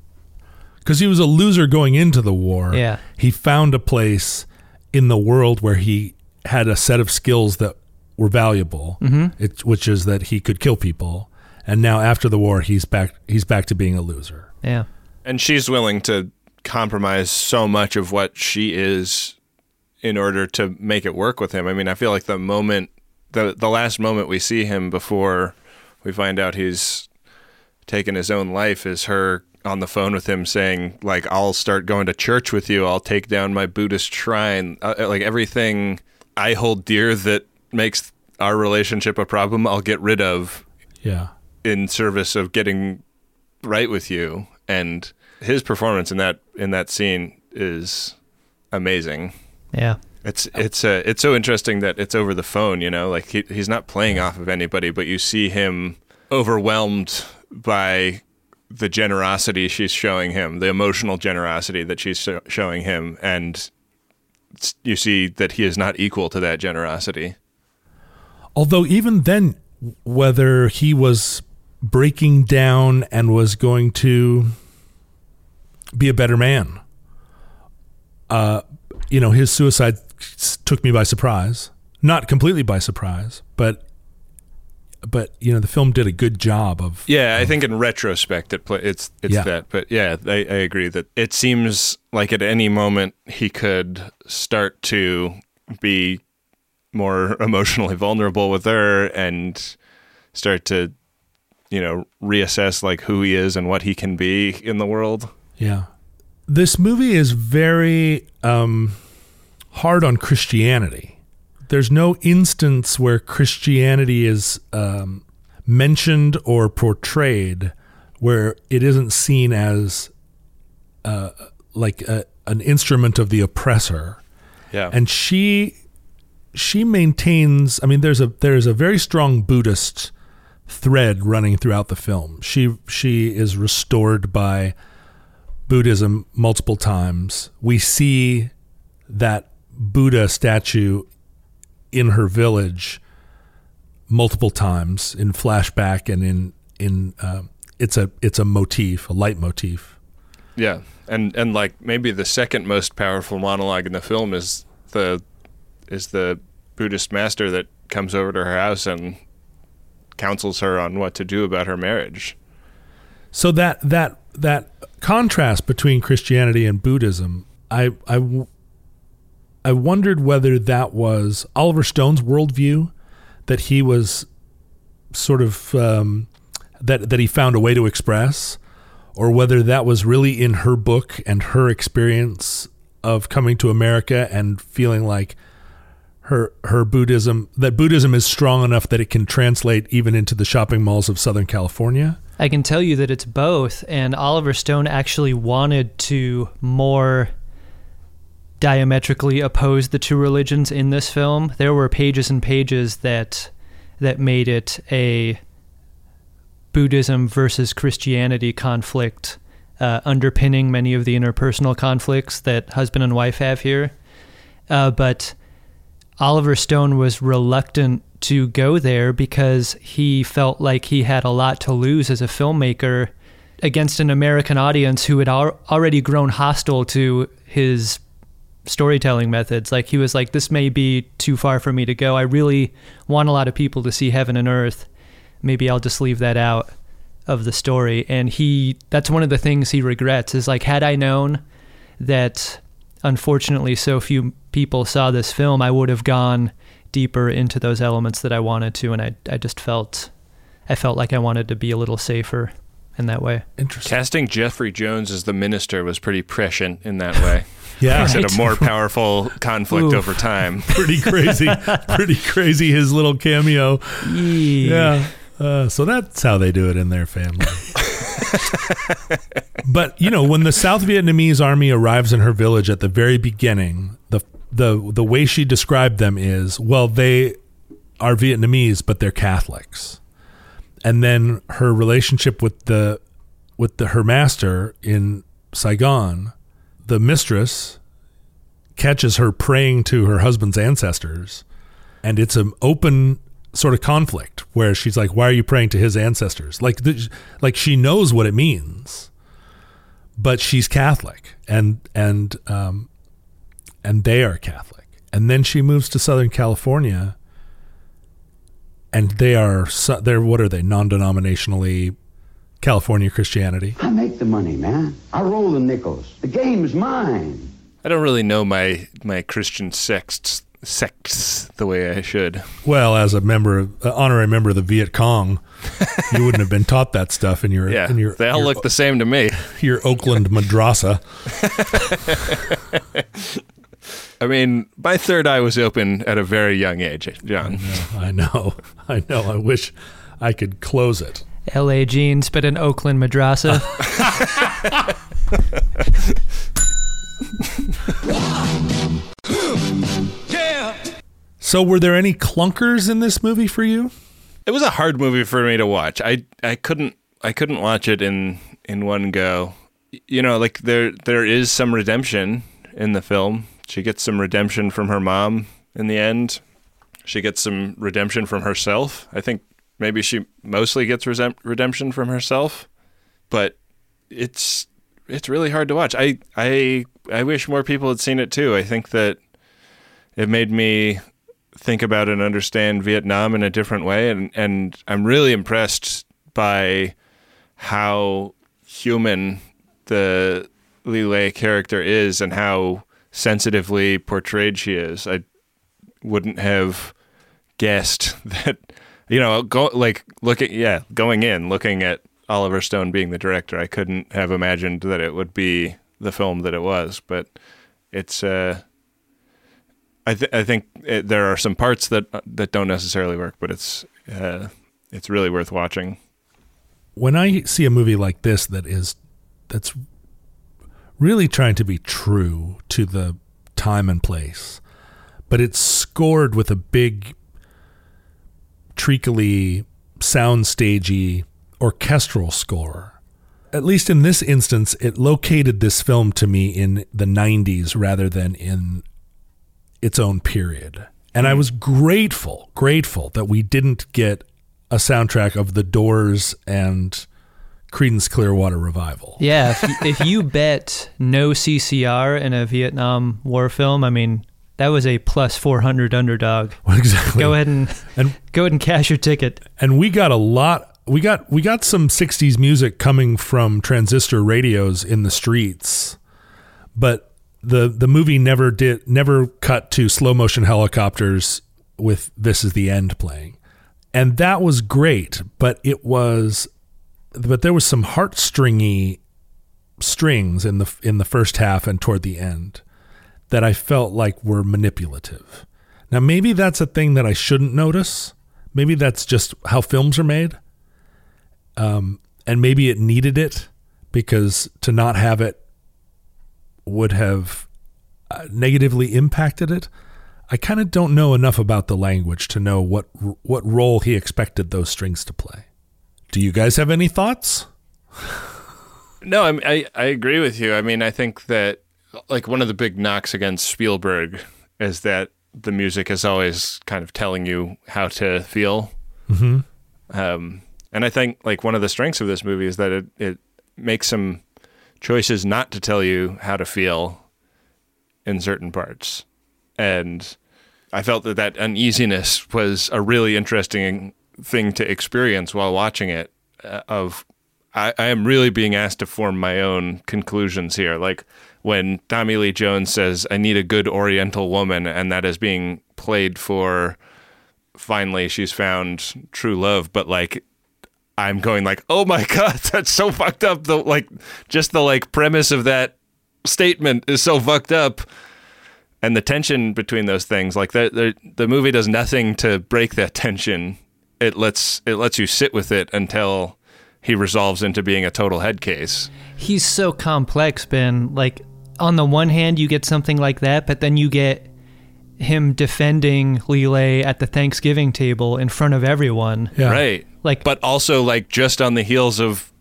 E: Because he was a loser going into the war.
D: Yeah.
E: He found a place in the world where he had a set of skills that were valuable, it, which is that he could kill people. And now after the war, he's back. He's back to being a loser.
D: Yeah.
C: And she's willing to compromise so much of what she is in order to make it work with him. I mean, I feel like the moment the the last moment we see him before we find out he's taken his own life is her on the phone with him saying like I'll start going to church with you. I'll take down my Buddhist shrine. Uh, like everything I hold dear that makes our relationship a problem, I'll get rid of
E: Yeah.
C: in service of getting right with you and his performance in that in that scene is amazing
D: Yeah.
C: it's it's uh, it's so interesting that it's over the phone you know like he, he's not playing off of anybody but you see him overwhelmed by the generosity she's showing him the emotional generosity that she's sho- showing him and you see that he is not equal to that generosity
E: Although even then, whether he was breaking down and was going to be a better man, uh, you know, his suicide took me by surprise. Not completely by surprise, but but you know, the film did a good job of
C: Yeah, I think in retrospect, it play, it's it's
E: Yeah.
C: that. But yeah, I, I agree that it seems like at any moment he could start to be more emotionally vulnerable with her and start to, you know, reassess like who he is and what he can be in the world.
E: Yeah. This movie is very um, hard on Christianity. There's no instance where Christianity is um, mentioned or portrayed where it isn't seen as uh, like a, an instrument of the oppressor.
C: Yeah,
E: And she she maintains. I mean, there's a there's a very strong Buddhist thread running throughout the film. She she is restored by Buddhism multiple times. We see that Buddha statue in her village multiple times in flashback and in in uh, it's a it's a motif, a leitmotif.
C: yeah, and and like maybe the second most powerful monologue in the film is the is the Buddhist master that comes over to her house and counsels her on what to do about her marriage.
E: So that that that contrast between Christianity and Buddhism, I I I wondered whether that was Oliver Stone's worldview, that he was sort of um, that that he found a way to express, or whether that was really in her book and her experience of coming to America and feeling like her her Buddhism that Buddhism is strong enough that it can translate even into the shopping malls of Southern California.
D: I can tell you that it's both, and Oliver Stone actually wanted to more diametrically oppose the two religions in this film. There were pages and pages that that made it a Buddhism versus Christianity conflict, uh, underpinning many of the interpersonal conflicts that husband and wife have here. Uh, but Oliver Stone was reluctant to go there because he felt like he had a lot to lose as a filmmaker against an American audience who had al- already grown hostile to his storytelling methods. Like he was like, this may be too far for me to go. I really want a lot of people to see heaven and earth. Maybe I'll just leave that out of the story. And he, that's one of the things he regrets is like, had I known that unfortunately so few people saw this film, I would have gone deeper into those elements that I wanted to. And I, I just felt, I felt like I wanted to be a little safer in that way.
E: Interesting.
C: Casting Jeffrey Jones as the minister was pretty prescient in that way.
E: Yeah.
C: Makes it a more powerful conflict
D: Oof.
C: over time.
E: pretty crazy. pretty crazy. His little cameo. Yeah. Uh, so that's how they do it in their family. but you know, when the South Vietnamese army arrives in her village at the very beginning, the the way she described them is, well, they are Vietnamese, but they're Catholics. And then her relationship with the with the her master in Saigon, the mistress catches her praying to her husband's ancestors and it's an open sort of conflict where she's like why are you praying to his ancestors like the, like she knows what it means but she's catholic and and um and they are catholic and then she moves to southern california and they are so- they're what are they non-denominationally california christianity
I: I make the money, man. I roll the nickels. The game's mine.
C: I don't really know my my Christian sects sects the way I should.
E: Well, as a member, of, uh, honorary member of the Viet Cong, you wouldn't have been taught that stuff in your
C: Yeah,
E: in your
C: they all
E: your,
C: look the same to me.
E: your Oakland madrasa.
C: I mean, my third eye was open at a very young age, John.
E: I know, I know. I wish I could close it.
D: L.A. jeans, but in Oakland madrasa.
B: Yeah.
E: So, were there any clunkers in this movie for you?
C: It was a hard movie for me to watch. I I couldn't I couldn't watch it in in one go. You know, like there there is some redemption in the film. She gets some redemption from her mom in the end. She gets some redemption from herself. I think maybe she mostly gets resem- redemption from herself, but it's it's really hard to watch. I I I wish more people had seen it too. I think that it made me think about and understand Vietnam in a different way and and I'm really impressed by how human the Le Ly character is and how sensitively portrayed she is. I wouldn't have guessed that you know go like look at yeah going in looking at Oliver Stone being the director I couldn't have imagined that it would be the film that it was but it's uh I, th- I think it, there are some parts that that don't necessarily work, but it's uh, it's really worth watching.
E: When I see a movie like this that is that's really trying to be true to the time and place, but it's scored with a big treacly, soundstagey, orchestral score. At least in this instance, it located this film to me in the 90s rather than in its own period. And I was grateful, grateful that we didn't get a soundtrack of The Doors and Creedence Clearwater Revival.
D: Yeah, if, you- if you bet no CCR in a Vietnam War film, I mean, that was a plus 400 underdog.
E: Exactly.
D: Go ahead and
E: And
D: go ahead and cash your ticket.
E: and we got a lot we got we got some 60s music coming from transistor radios in the streets but the the movie never did never cut to slow motion helicopters with this is the end playing and that was great but it was but there was some heartstringy strings in the in the first half and toward the end that I felt like were manipulative. Now maybe that's a thing that I shouldn't notice. Maybe that's just how films are made. Um, and maybe it needed it because to not have it would have uh, negatively impacted it. I kind of don't know enough about the language to know what what role he expected those strings to play. Do you guys have any thoughts?
C: No, I, I I agree with you. I mean, I think that like one of the big knocks against Spielberg is that the music is always kind of telling you how to feel.
E: Mm-hmm.
C: Um, and I think like one of the strengths of this movie is that it, it makes some choices not to tell you how to feel in certain parts. And I felt that that uneasiness was a really interesting thing to experience while watching it uh, of I, I am really being asked to form my own conclusions here. Like when Tommy Lee Jones says, I need a good Oriental woman, and that is being played for finally she's found true love, but like I'm going like, oh my god, that's so fucked up. The like just the like premise of that statement is so fucked up. And the tension between those things, like the the, the movie does nothing to break that tension. It lets it lets you sit with it until he resolves into being a total head case.
D: He's so complex, Ben. Like on the one hand, you get something like that, but then you get him defending Le Ly at the Thanksgiving table in front of everyone.
E: Yeah.
C: Right.
D: Like,
C: but also like just on the heels of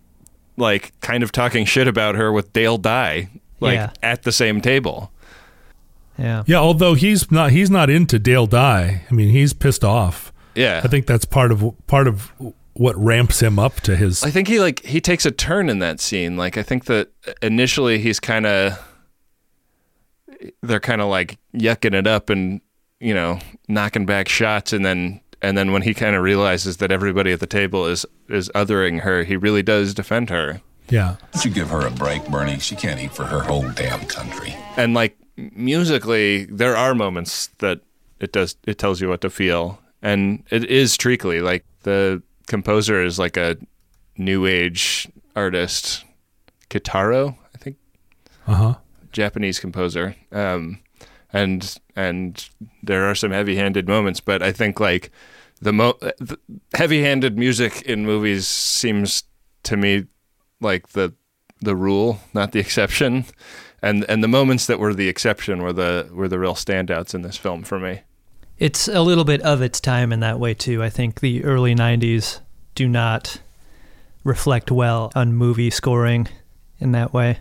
C: like kind of talking shit about her with Dale Dye, like
D: Yeah.
C: at the same table.
D: yeah.
E: Yeah, although he's not he's not into Dale Dye. I mean, he's pissed off.
C: Yeah.
E: I think that's part of part of what ramps him up to his
C: I think he like he takes a turn in that scene. Like I think that initially he's kind of they're kind of like yucking it up and you know knocking back shots, and then and then when he kind of realizes that everybody at the table is is othering her, he really does defend her.
E: yeah.
J: Don't you give her a break, Bernie? She can't eat for her whole damn country.
C: And like musically, there are moments that it does it tells you what to feel, and it is treacly. Like the composer is like a new age artist, Kitaro, I think.
E: Uh-huh.
C: Japanese composer. Um, and and there are some heavy-handed moments, but I think like the mo- the heavy-handed music in movies seems to me like the the rule, not the exception. And and the moments that were the exception were the were the real standouts in this film for me.
D: It's a little bit of its time in that way too. I think the early '90s do not reflect well on movie scoring in that way.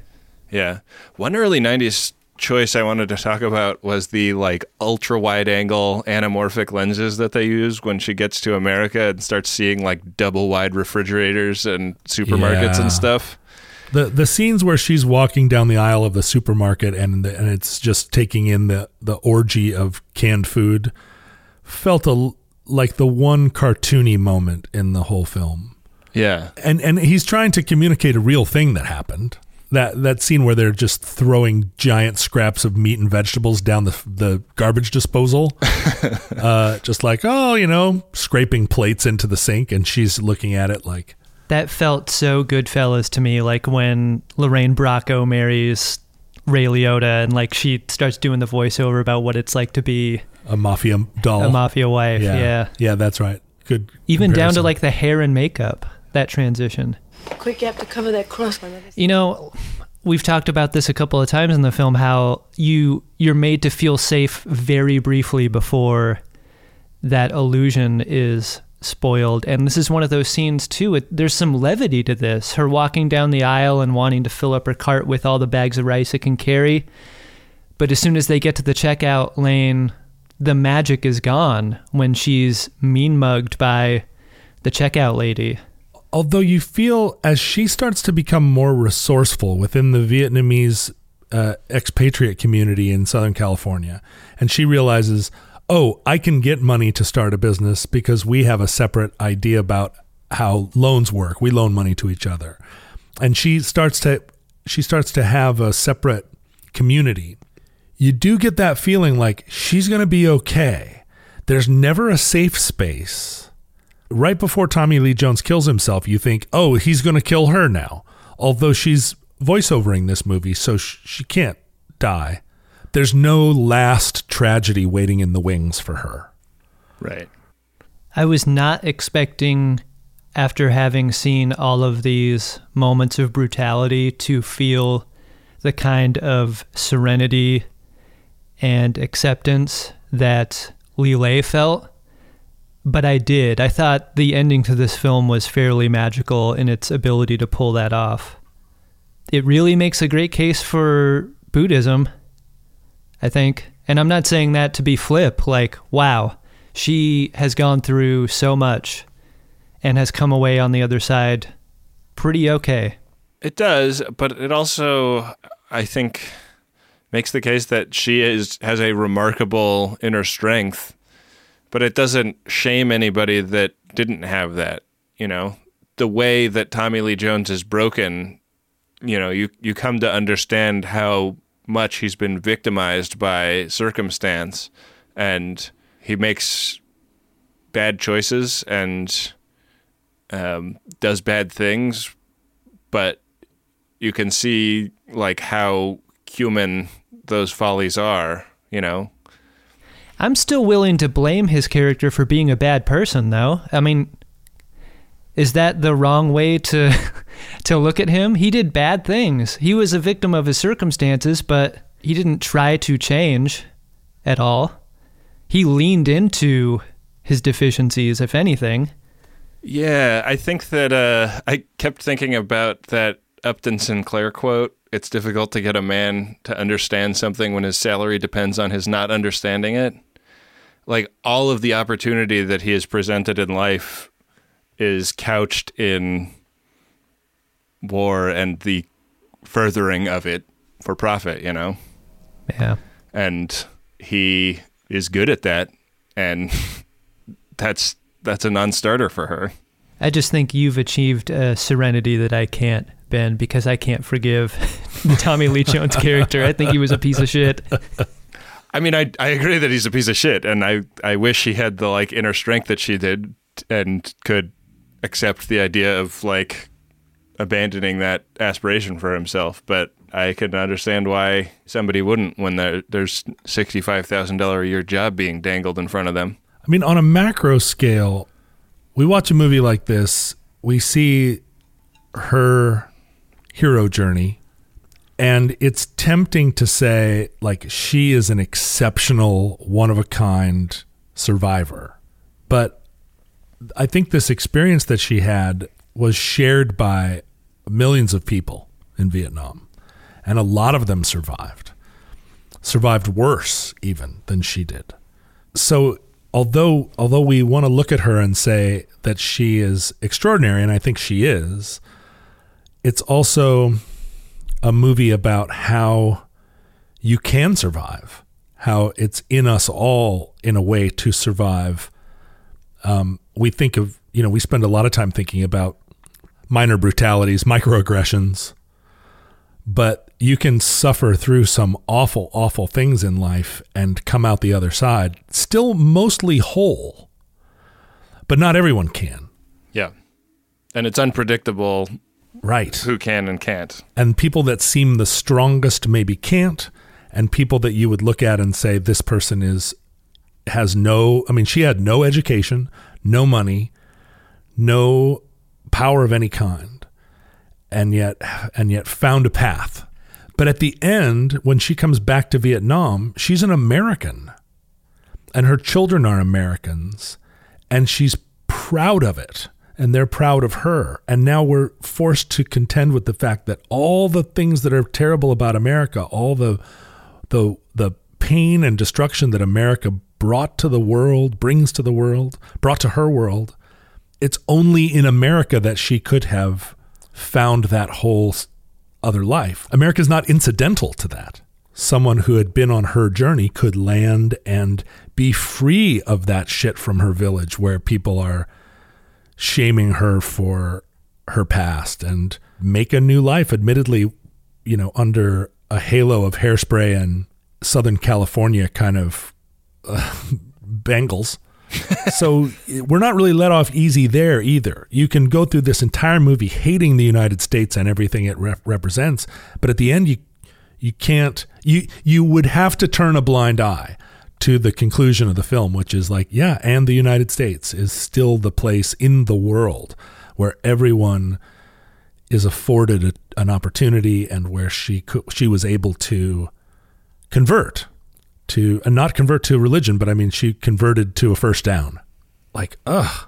C: Yeah. One early 90s choice I wanted to talk about was the like ultra wide angle anamorphic lenses that they use when she gets to America and starts seeing like double wide refrigerators and supermarkets
E: Yeah.
C: and stuff.
E: The the scenes where she's walking down the aisle of the supermarket and the, and it's just taking in the the orgy of canned food felt a, like the one cartoony moment in the whole film.
C: Yeah.
E: And and he's trying to communicate a real thing that happened. That that scene where they're just throwing giant scraps of meat and vegetables down the the garbage disposal, uh, just like oh you know scraping plates into the sink, and she's looking at it like
D: That felt so Goodfellas to me, like when Lorraine Bracco marries Ray Liotta and like she starts doing the voiceover about what it's like to be
E: a mafia doll,
D: a mafia wife.
E: Yeah,
D: Yeah.
E: yeah, that's right. Good.
D: Even down to like the hair and makeup, that transition.
H: Quick, you have to cover that cross.
D: You know, we've talked about this a couple of times in the film how you you're made to feel safe very briefly before that illusion is spoiled. And this is one of those scenes too. It, there's some levity to this. Her walking down the aisle and wanting to fill up her cart with all the bags of rice it can carry. But as soon as they get to the checkout lane the magic is gone when she's mean mugged by the checkout lady.
E: Although you feel as she starts to become more resourceful within the Vietnamese uh, expatriate community in Southern California, and she realizes, oh, I can get money to start a business because we have a separate idea about how loans work. We loan money to each other, and she starts to she starts to have a separate community. You do get that feeling like she's going to be okay. There's never a safe space right before Tommy Lee Jones kills himself, you think, oh, he's going to kill her now. Although she's voiceovering this movie, so sh- she can't die. There's no last tragedy waiting in the wings for her.
C: Right.
D: I was not expecting, after having seen all of these moments of brutality, to feel the kind of serenity and acceptance that Le Ly felt, but I did. I thought the ending to this film was fairly magical in its ability to pull that off. It really makes a great case for Buddhism, I think. And I'm not saying that to be flip, like, wow, she has gone through so much and has come away on the other side pretty okay.
C: It does, but it also, I think, makes the case that she is has a remarkable inner strength, but it doesn't shame anybody that didn't have that. You know, the way that Tommy Lee Jones is broken, you know, you you come to understand how much he's been victimized by circumstance, and he makes bad choices and um, does bad things, but you can see like how human those follies are, you know.
D: I'm still willing to blame his character for being a bad person though. I mean, is that the wrong way to to look at him? He did bad things. He was a victim of his circumstances, but he didn't try to change at all. He leaned into his deficiencies, if anything.
C: Yeah, I think that uh, I kept thinking about that Upton Sinclair quote. It's difficult to get a man to understand something when his salary depends on his not understanding it. Like all of the opportunity that he has presented in life is couched in war and the furthering of it for profit, you know?
D: Yeah.
C: And he is good at that and that's that's a non-starter for her.
D: I just think you've achieved a serenity that I can't, Ben, because I can't forgive the Tommy Lee Jones character. I think he was a piece of shit.
C: I mean, I I agree that he's a piece of shit, and I I wish he had the like inner strength that she did and could accept the idea of like abandoning that aspiration for himself. But I can understand why somebody wouldn't when there, there's sixty five thousand dollar a year job being dangled in front of them.
E: I mean, on a macro scale, we watch a movie like this, we see her hero journey, and it's tempting to say, like, she is an exceptional, one of a kind survivor. But I think this experience that she had was shared by millions of people in Vietnam, and a lot of them survived, survived worse even than she did. So although although we want to look at her and say that she is extraordinary, and I think she is, it's also a movie about how you can survive, how it's in us all in a way to survive. Um, we think of you know we spend a lot of time thinking about minor brutalities, microaggressions, but you can suffer through some awful, awful things in life and come out the other side still mostly whole. But not everyone can.
C: Yeah. And it's unpredictable.
E: Right.
C: Who can and can't.
E: And people that seem the strongest maybe can't. And people that you would look at and say, this person is, has no, I mean, she had no education, no money, no power of any kind. And yet, and yet found a path but at the end, when she comes back to Vietnam, she's an American and her children are Americans and she's proud of it and they're proud of her. And now we're forced to contend with the fact that all the things that are terrible about America, all the the the pain and destruction that America brought to the world, brings to the world, brought to her world, it's only in America that she could have found that whole other life. America's not incidental to that. Someone who had been on her journey could land and be free of that shit from her village where people are shaming her for her past and make a new life, admittedly, you know, under a halo of hairspray and Southern California kind of uh, bangles so we're not really let off easy there either. You can go through this entire movie hating the United States and everything it rep- represents, but at the end you you can't you you would have to turn a blind eye to the conclusion of the film, which is like, yeah, and the United States is still the place in the world where everyone is afforded a, an opportunity and where she she was able to convert to and not convert to religion, but I mean she converted to a first down. Like, ugh.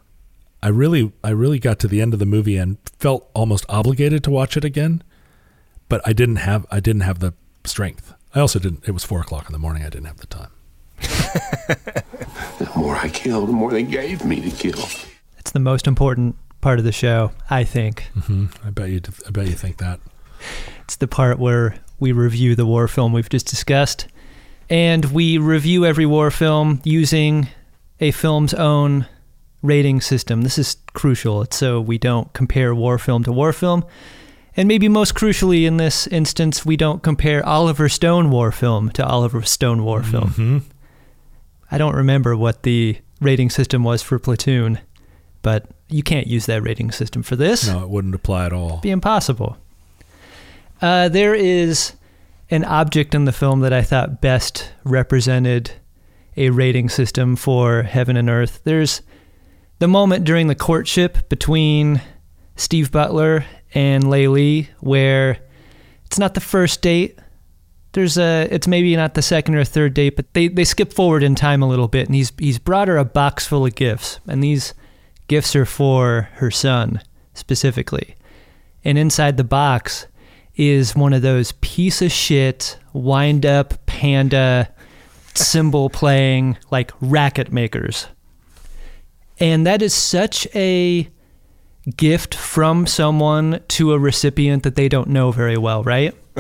E: I really I really got to the end of the movie and felt almost obligated to watch it again. But I didn't have I didn't have the strength. I also didn't it was four o'clock in the morning, I didn't have the time.
J: The more I kill, the more they gave me to kill.
D: It's the most important part of the show, I think.
E: hmm I bet you I bet you think that.
D: It's the part where we review the war film we've just discussed. And we review every war film using a film's own rating system. This is crucial. It's so we don't compare war film to war film. And maybe most crucially in this instance, we don't compare Oliver Stone war film to Oliver Stone war film.
E: hmm
D: I don't remember what the rating system was for Platoon, but you can't use that rating system for this.
E: No, it wouldn't apply at all.
D: It'd be impossible. Uh, there is an object in the film that I thought best represented a rating system for Heaven and Earth. There's the moment during the courtship between Steve Butler and Le Ly where it's not the first date. There's a it's maybe not the second or third date, but they, they skip forward in time a little bit and he's he's brought her a box full of gifts. And these gifts are for her son specifically. And inside the box is one of those piece of shit, wind up panda cymbal playing like racket makers. And that is such a gift from someone to a recipient that they don't know very well, right?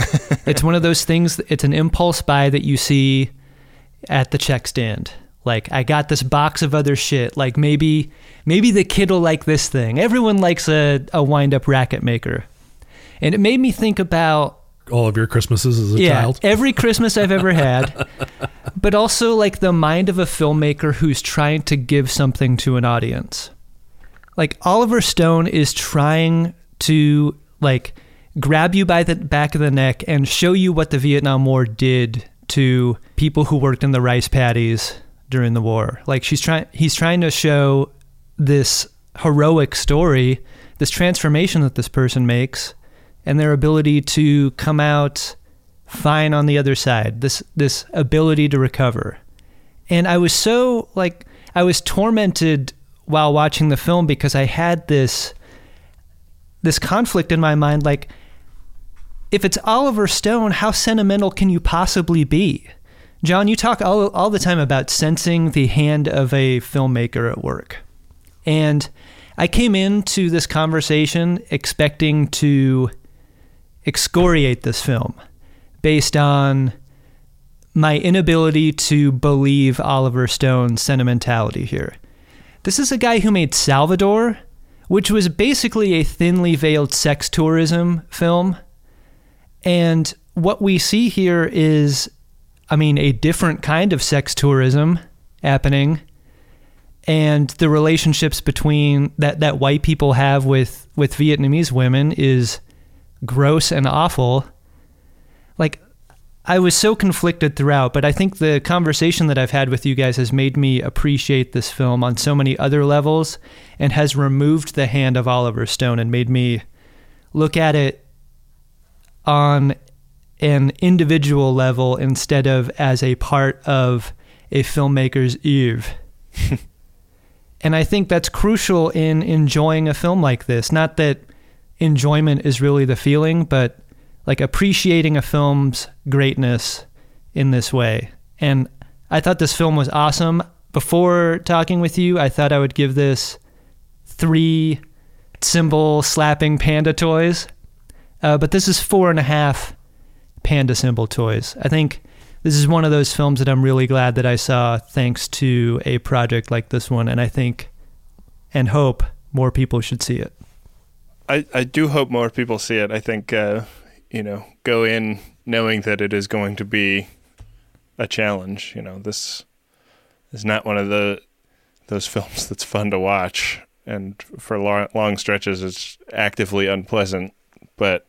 D: it's one of those things, it's an impulse buy that you see at the check stand. Like I got this box of other shit. Like maybe maybe the kid will like this thing. Everyone likes a, a wind up racket maker. And it made me think about
E: All of your Christmases as a
D: yeah,
E: child.
D: every Christmas I've ever had, but also like the mind of a filmmaker who's trying to give something to an audience. Like Oliver Stone is trying to like grab you by the back of the neck and show you what the Vietnam War did to people who worked in the rice paddies during the war. Like she's trying he's trying to show this heroic story, this transformation that this person makes and their ability to come out fine on the other side. This this ability to recover. And I was so like I was tormented while watching the film because I had this this conflict in my mind like if it's Oliver Stone, how sentimental can you possibly be? John, you talk all, all the time about sensing the hand of a filmmaker at work. And I came into this conversation expecting to excoriate this film based on my inability to believe Oliver Stone's sentimentality here. This is a guy who made Salvador, which was basically a thinly veiled sex tourism film. And what we see here is, I mean, a different kind of sex tourism happening. And the relationships between that, that white people have with, with Vietnamese women is gross and awful. Like, I was so conflicted throughout, but I think the conversation that I've had with you guys has made me appreciate this film on so many other levels and has removed the hand of Oliver Stone and made me look at it on an individual level instead of as a part of a filmmaker's Eve. and I think that's crucial in enjoying a film like this. Not that enjoyment is really the feeling, but like appreciating a film's greatness in this way. And I thought this film was awesome. Before talking with you, I thought I would give this three symbol slapping panda toys. Uh, but this is four and a half panda symbol toys. I think this is one of those films that I'm really glad that I saw thanks to a project like this one. And I think and hope more people should see it.
C: I, I do hope more people see it. I think, uh, you know, go in knowing that it is going to be a challenge. You know, this is not one of the those films that's fun to watch, and for long, long stretches, it's actively unpleasant. But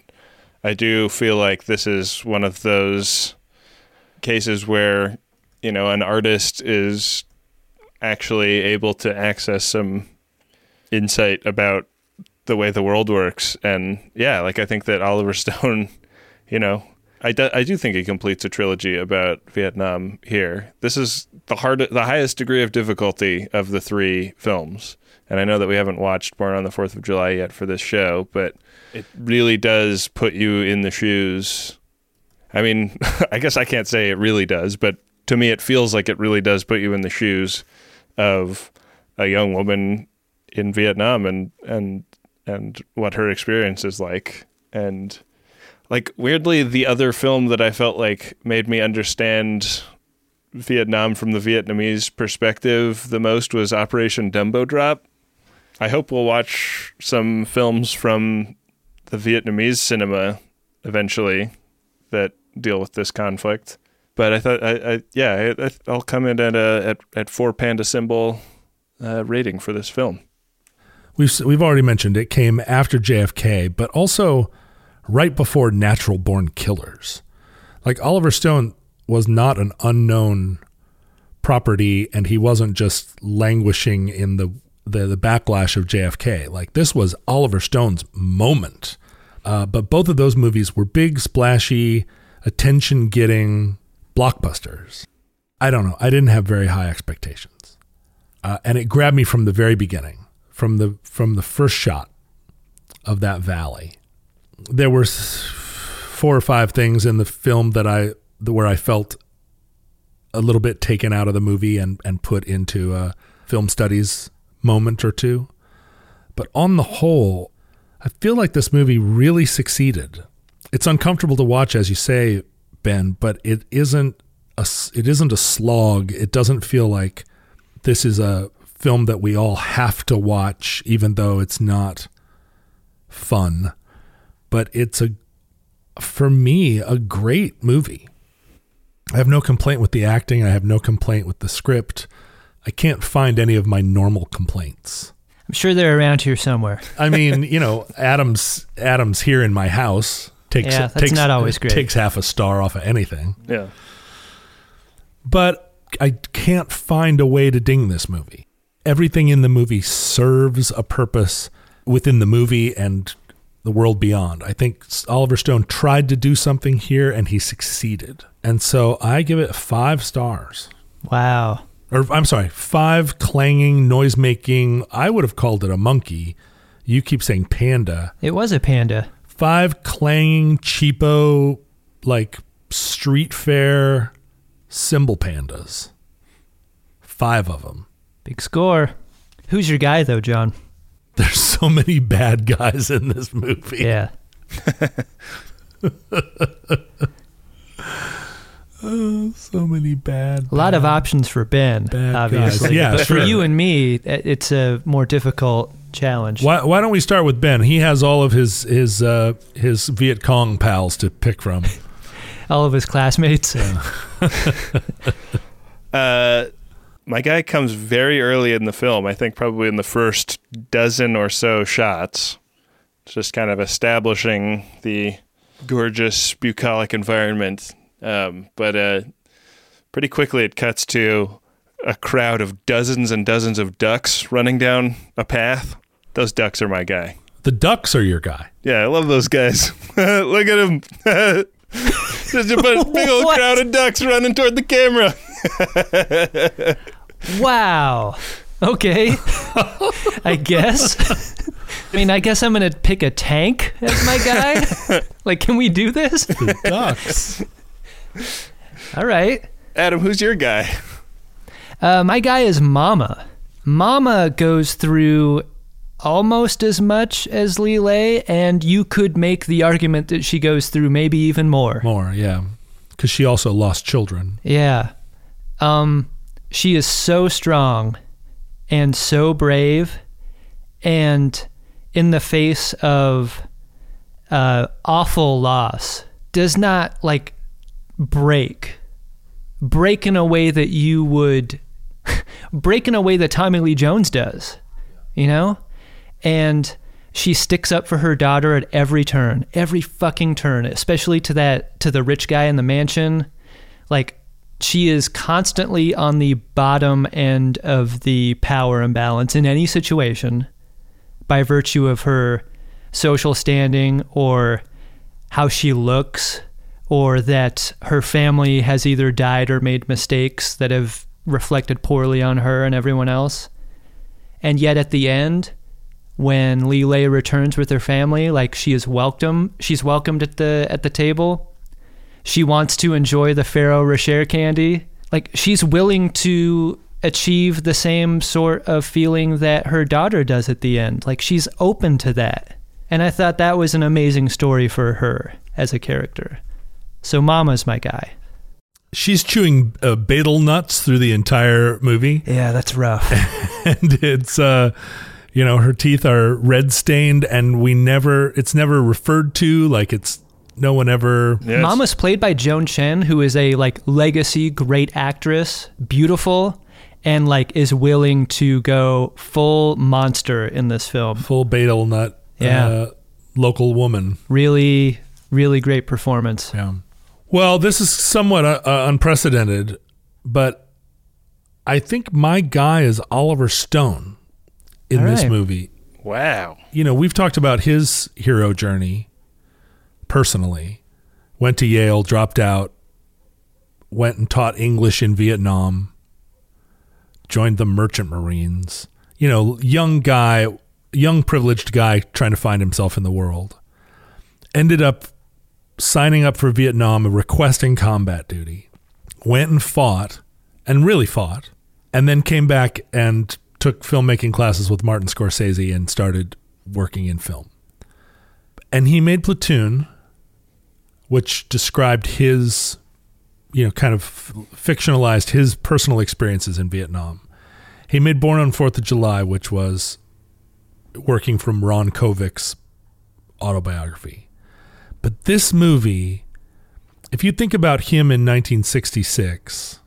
C: I do feel like this is one of those cases where, you know, an artist is actually able to access some insight about the way the world works. And yeah, like I think that Oliver Stone, you know, I do, I do think he completes a trilogy about Vietnam here. This is the hard, the highest degree of difficulty of the three films. And I know that we haven't watched Born on the Fourth of July yet for this show, but it really does put you in the shoes. I mean, I guess I can't say it really does, but to me, it feels like it really does put you in the shoes of a young woman in Vietnam and and and what her experience is like. And like weirdly, the other film that I felt like made me understand Vietnam from the Vietnamese perspective the most was Operation Dumbo Drop. I hope we'll watch some films from the Vietnamese cinema eventually that deal with this conflict. But I thought, I, I yeah, I, I'll come in at a at, at four panda symbol uh, rating for this film.
E: We've we've already mentioned it came after JFK, but also right before Natural Born Killers. Like Oliver Stone was not an unknown property, and he wasn't just languishing in the the, the backlash of JFK. Like this was Oliver Stone's moment. Uh, but both of those movies were big, splashy, attention getting blockbusters. I don't know. I didn't have very high expectations. Uh, and it grabbed me from the very beginning, from the from the first shot of that valley. There were four or five things in the film that I where I felt a little bit taken out of the movie and and put into a film studies moment or two. But on the whole, I feel like this movie really succeeded. It's uncomfortable to watch, as you say, Ben, but it isn't a it isn't a slog. It doesn't feel like this is a film that we all have to watch, even though it's not fun. But it's a for me a great movie. I have no complaint with the acting. I have no complaint with the script. I can't find any of my normal complaints.
D: I'm sure they're around here somewhere.
E: I mean, you know, Adams Adams here in my house takes
D: Yeah, that's
E: takes,
D: not always great.
E: Takes half a star off of anything.
C: Yeah.
E: But I can't find a way to ding this movie. Everything in the movie serves a purpose within the movie and the world beyond. I think Oliver Stone tried to do something here and he succeeded. And so I give it 5 stars.
D: Wow.
E: Or I'm sorry, 5 clanging noise making. I would have called it a monkey. You keep saying panda.
D: It was a panda.
E: Five clanging cheapo like street fair cymbal pandas. Five of them.
D: Big score. Who's your guy though, John?
E: There's so many bad guys in this movie.
D: Yeah.
E: Oh, so many bad.
D: A lot of options for Ben,
E: Bad
D: obviously.
E: guys. Yeah,
D: but for you and me, it's a more difficult challenge.
E: Why, why don't we start with Ben? He has all of his his uh, his Viet Cong pals to pick from.
D: All of his classmates.
C: Uh, my guy comes very early in the film. I think probably in the first dozen or so shots, just kind of establishing the gorgeous bucolic environment. Um, but uh, pretty quickly, it cuts to a crowd of dozens and dozens of ducks running down a path. Those ducks are my guy.
E: The ducks are your guy.
C: Yeah, I love those guys. Look at them. There's a big old crowd of ducks running toward the camera.
D: Wow. Okay. I guess. I mean, I guess I'm going to pick a tank as my guy. like, can we do this?
E: The ducks.
D: All right.
C: Adam, who's your guy?
D: Uh, my guy is Mama. Mama goes through almost as much as Le Ly, and you could make the argument that she goes through maybe even more.
E: More, yeah, because she also lost children.
D: Yeah. Um, she is so strong and so brave, and in the face of uh, awful loss, does not like break. Break in a way that you would break in a way that Tommy Lee Jones does, you know? And she sticks up for her daughter at every turn, every fucking turn, especially to that to the rich guy in the mansion. Like she is constantly on the bottom end of the power imbalance in any situation by virtue of her social standing or how she looks or that her family has either died or made mistakes that have reflected poorly on her and everyone else. And yet at the end, when Le Ly returns with her family, like she is welcome, she's welcomed at the at the table. She wants to enjoy the Ferrero Rocher candy. Like she's willing to achieve the same sort of feeling that her daughter does at the end. Like she's open to that. And I thought that was an amazing story for her as a character. So Mama's my guy.
E: She's chewing uh, betel nuts through the entire movie.
D: Yeah, that's rough.
E: and it's uh you know her teeth are red stained and we never it's never referred to like it's no one ever
C: Yes.
D: Mama's played by Joan Chen, who is a like legacy great actress, beautiful, and like is willing to go full monster in this film.
E: full betel nut
D: Yeah.
E: uh, local woman
D: Really, really great performance.
E: yeah well this is somewhat uh, uh, unprecedented but i think my guy is oliver stone in
D: All
E: this
D: right.
E: movie
C: Wow.
E: you know we've talked about his hero journey personally went to yale dropped out went and taught english in vietnam joined the merchant marines. You know young guy young privileged guy trying to find himself in the world. Ended up signing up for vietnam and requesting combat duty. Went and fought and really fought and then came back and took filmmaking classes with Martin Scorsese and started working in film. And he made Platoon, which described his, you know, kind of fictionalized his personal experiences in Vietnam. He made Born on Fourth of July, which was working from Ron Kovic's autobiography. But this movie, if you think about him in 1966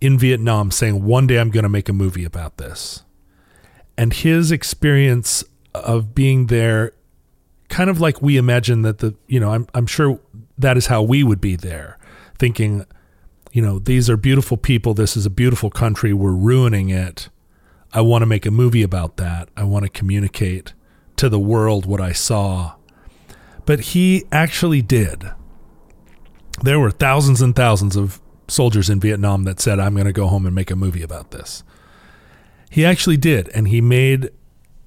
E: in Vietnam saying, one day I'm going to make a movie about this, and his experience of being there, kind of like we imagine that the, you know, I'm, I'm sure that is how we would be there, thinking, you know, these are beautiful people. This is a beautiful country. We're ruining it. I want to make a movie about that. I want to communicate to the world what I saw. But he actually did. There were thousands and thousands of soldiers in Vietnam that said, I'm going to go home and make a movie about this. He actually did. And he made,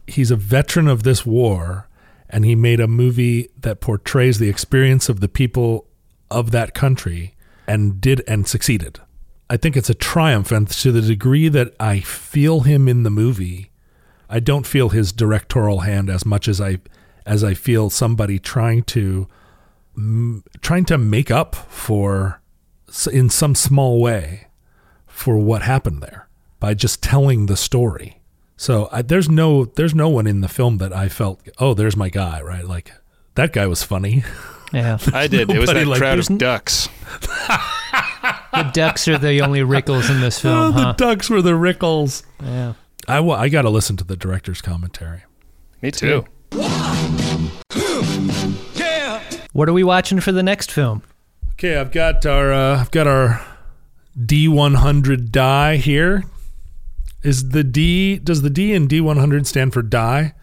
E: he's a veteran of this war. And he made a movie that portrays the experience of the people of that country and did and succeeded. I think it's a triumph. And to the degree that I feel him in the movie, I don't feel his directorial hand as much as I as I feel somebody trying to trying to make up for in some small way for what happened there by just telling the story. So I, there's no there's no one in the film that I felt oh there's my guy right like that guy was funny.
D: Yeah.
C: I did. It was
E: Nobody
C: that
E: like-
C: crowd of ducks.
D: The ducks are the only wrinkles in this film, Oh,
E: the
D: huh?
E: ducks were the Rickles.
D: Yeah.
E: I wa- I got to listen to the director's commentary.
C: Me too.
D: What are we watching for the next film?
E: Okay, I've got our uh, I've got our D100 die here. Is the D does the D in D100 stand for die?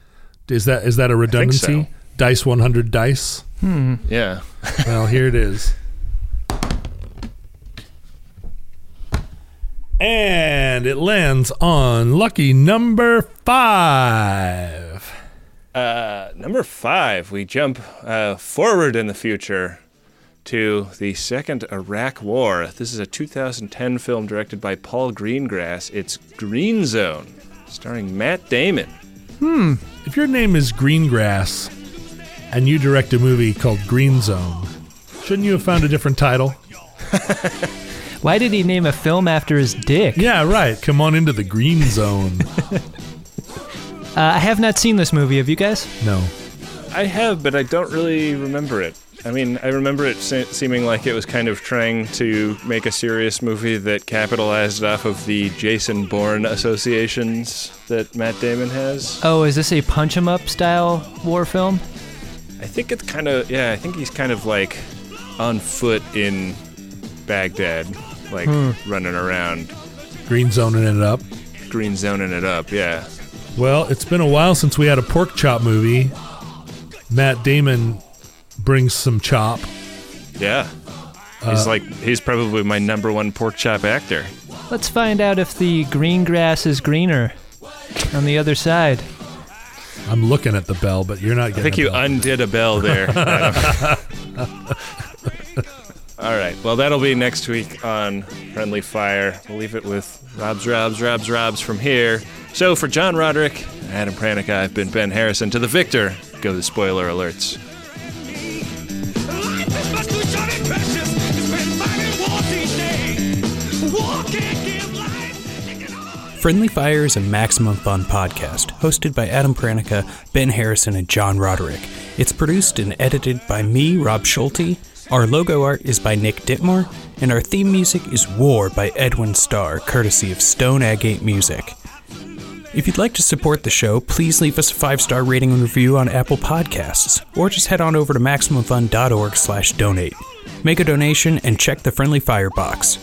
E: Is that is that a redundancy?
C: so.
E: Dice 100 dice.
C: Yeah.
E: Well, here it is. And it lands on lucky number 5.
C: Uh, number five, we jump uh, forward in the future to the Second Iraq War. This is a 2010 film directed by Paul Greengrass. It's Green Zone, starring Matt Damon. Hmm.
E: If your name is Greengrass and you direct a movie called Green Zone, shouldn't you have found a different title?
D: Why did he name a film after his dick?
E: Yeah, right. Come on into the Green Zone.
D: Uh, I have not seen this movie. Have you guys?
E: No.
C: I have, but I don't really remember it. I mean, I remember it se- seeming like it was kind of trying to make a serious movie that capitalized off of the Jason Bourne associations that Matt Damon has.
D: Oh, is this a punch 'em up style war film?
C: I think it's kind of yeah. I think he's kind of like on foot in Baghdad, like hmm. running around,
E: Green Zoning it up.
C: green zoning it up. Yeah,
E: Well, it's been a while since we had a pork chop movie. Matt Damon brings some chop.
C: yeah. He's uh, like he's probably my number one pork chop actor.
D: Let's find out if the green grass is greener on the other side.
E: I'm looking at the bell, but you're not getting.
C: I think you
E: bell.
C: undid a bell there. All right. Well, that'll be next week on Friendly Fire. We'll leave it with Rob's, Rob's, Rob's, Rob's from here. So for John Roderick, Adam Pranica, I've been Ben Harrison. To the victor, go the spoiler alerts.
A: Friendly Fire is a Maximum Fun podcast hosted by Adam Pranica, Ben Harrison, and John Roderick. It's produced and edited by me, Rob Schulte. Our logo art is by Nick Ditmore, and our theme music is War by Edwin Starr, courtesy of Stone Agate Music. If you'd like to support the show, please leave us a five-star rating and review on Apple Podcasts, or just head on over to MaximumFun.org slash donate. Make a donation and check the Friendly Fire box.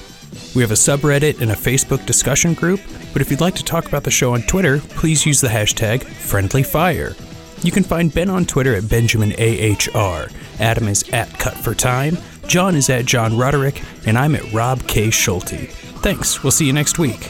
A: We have a subreddit and a Facebook discussion group, but if you'd like to talk about the show on Twitter, please use the hashtag FriendlyFire. You can find Ben on Twitter at BenjaminAHR, Adam is at Cut for Time, John is at John Roderick, and I'm at Rob K. Schulte. Thanks, we'll see you next week.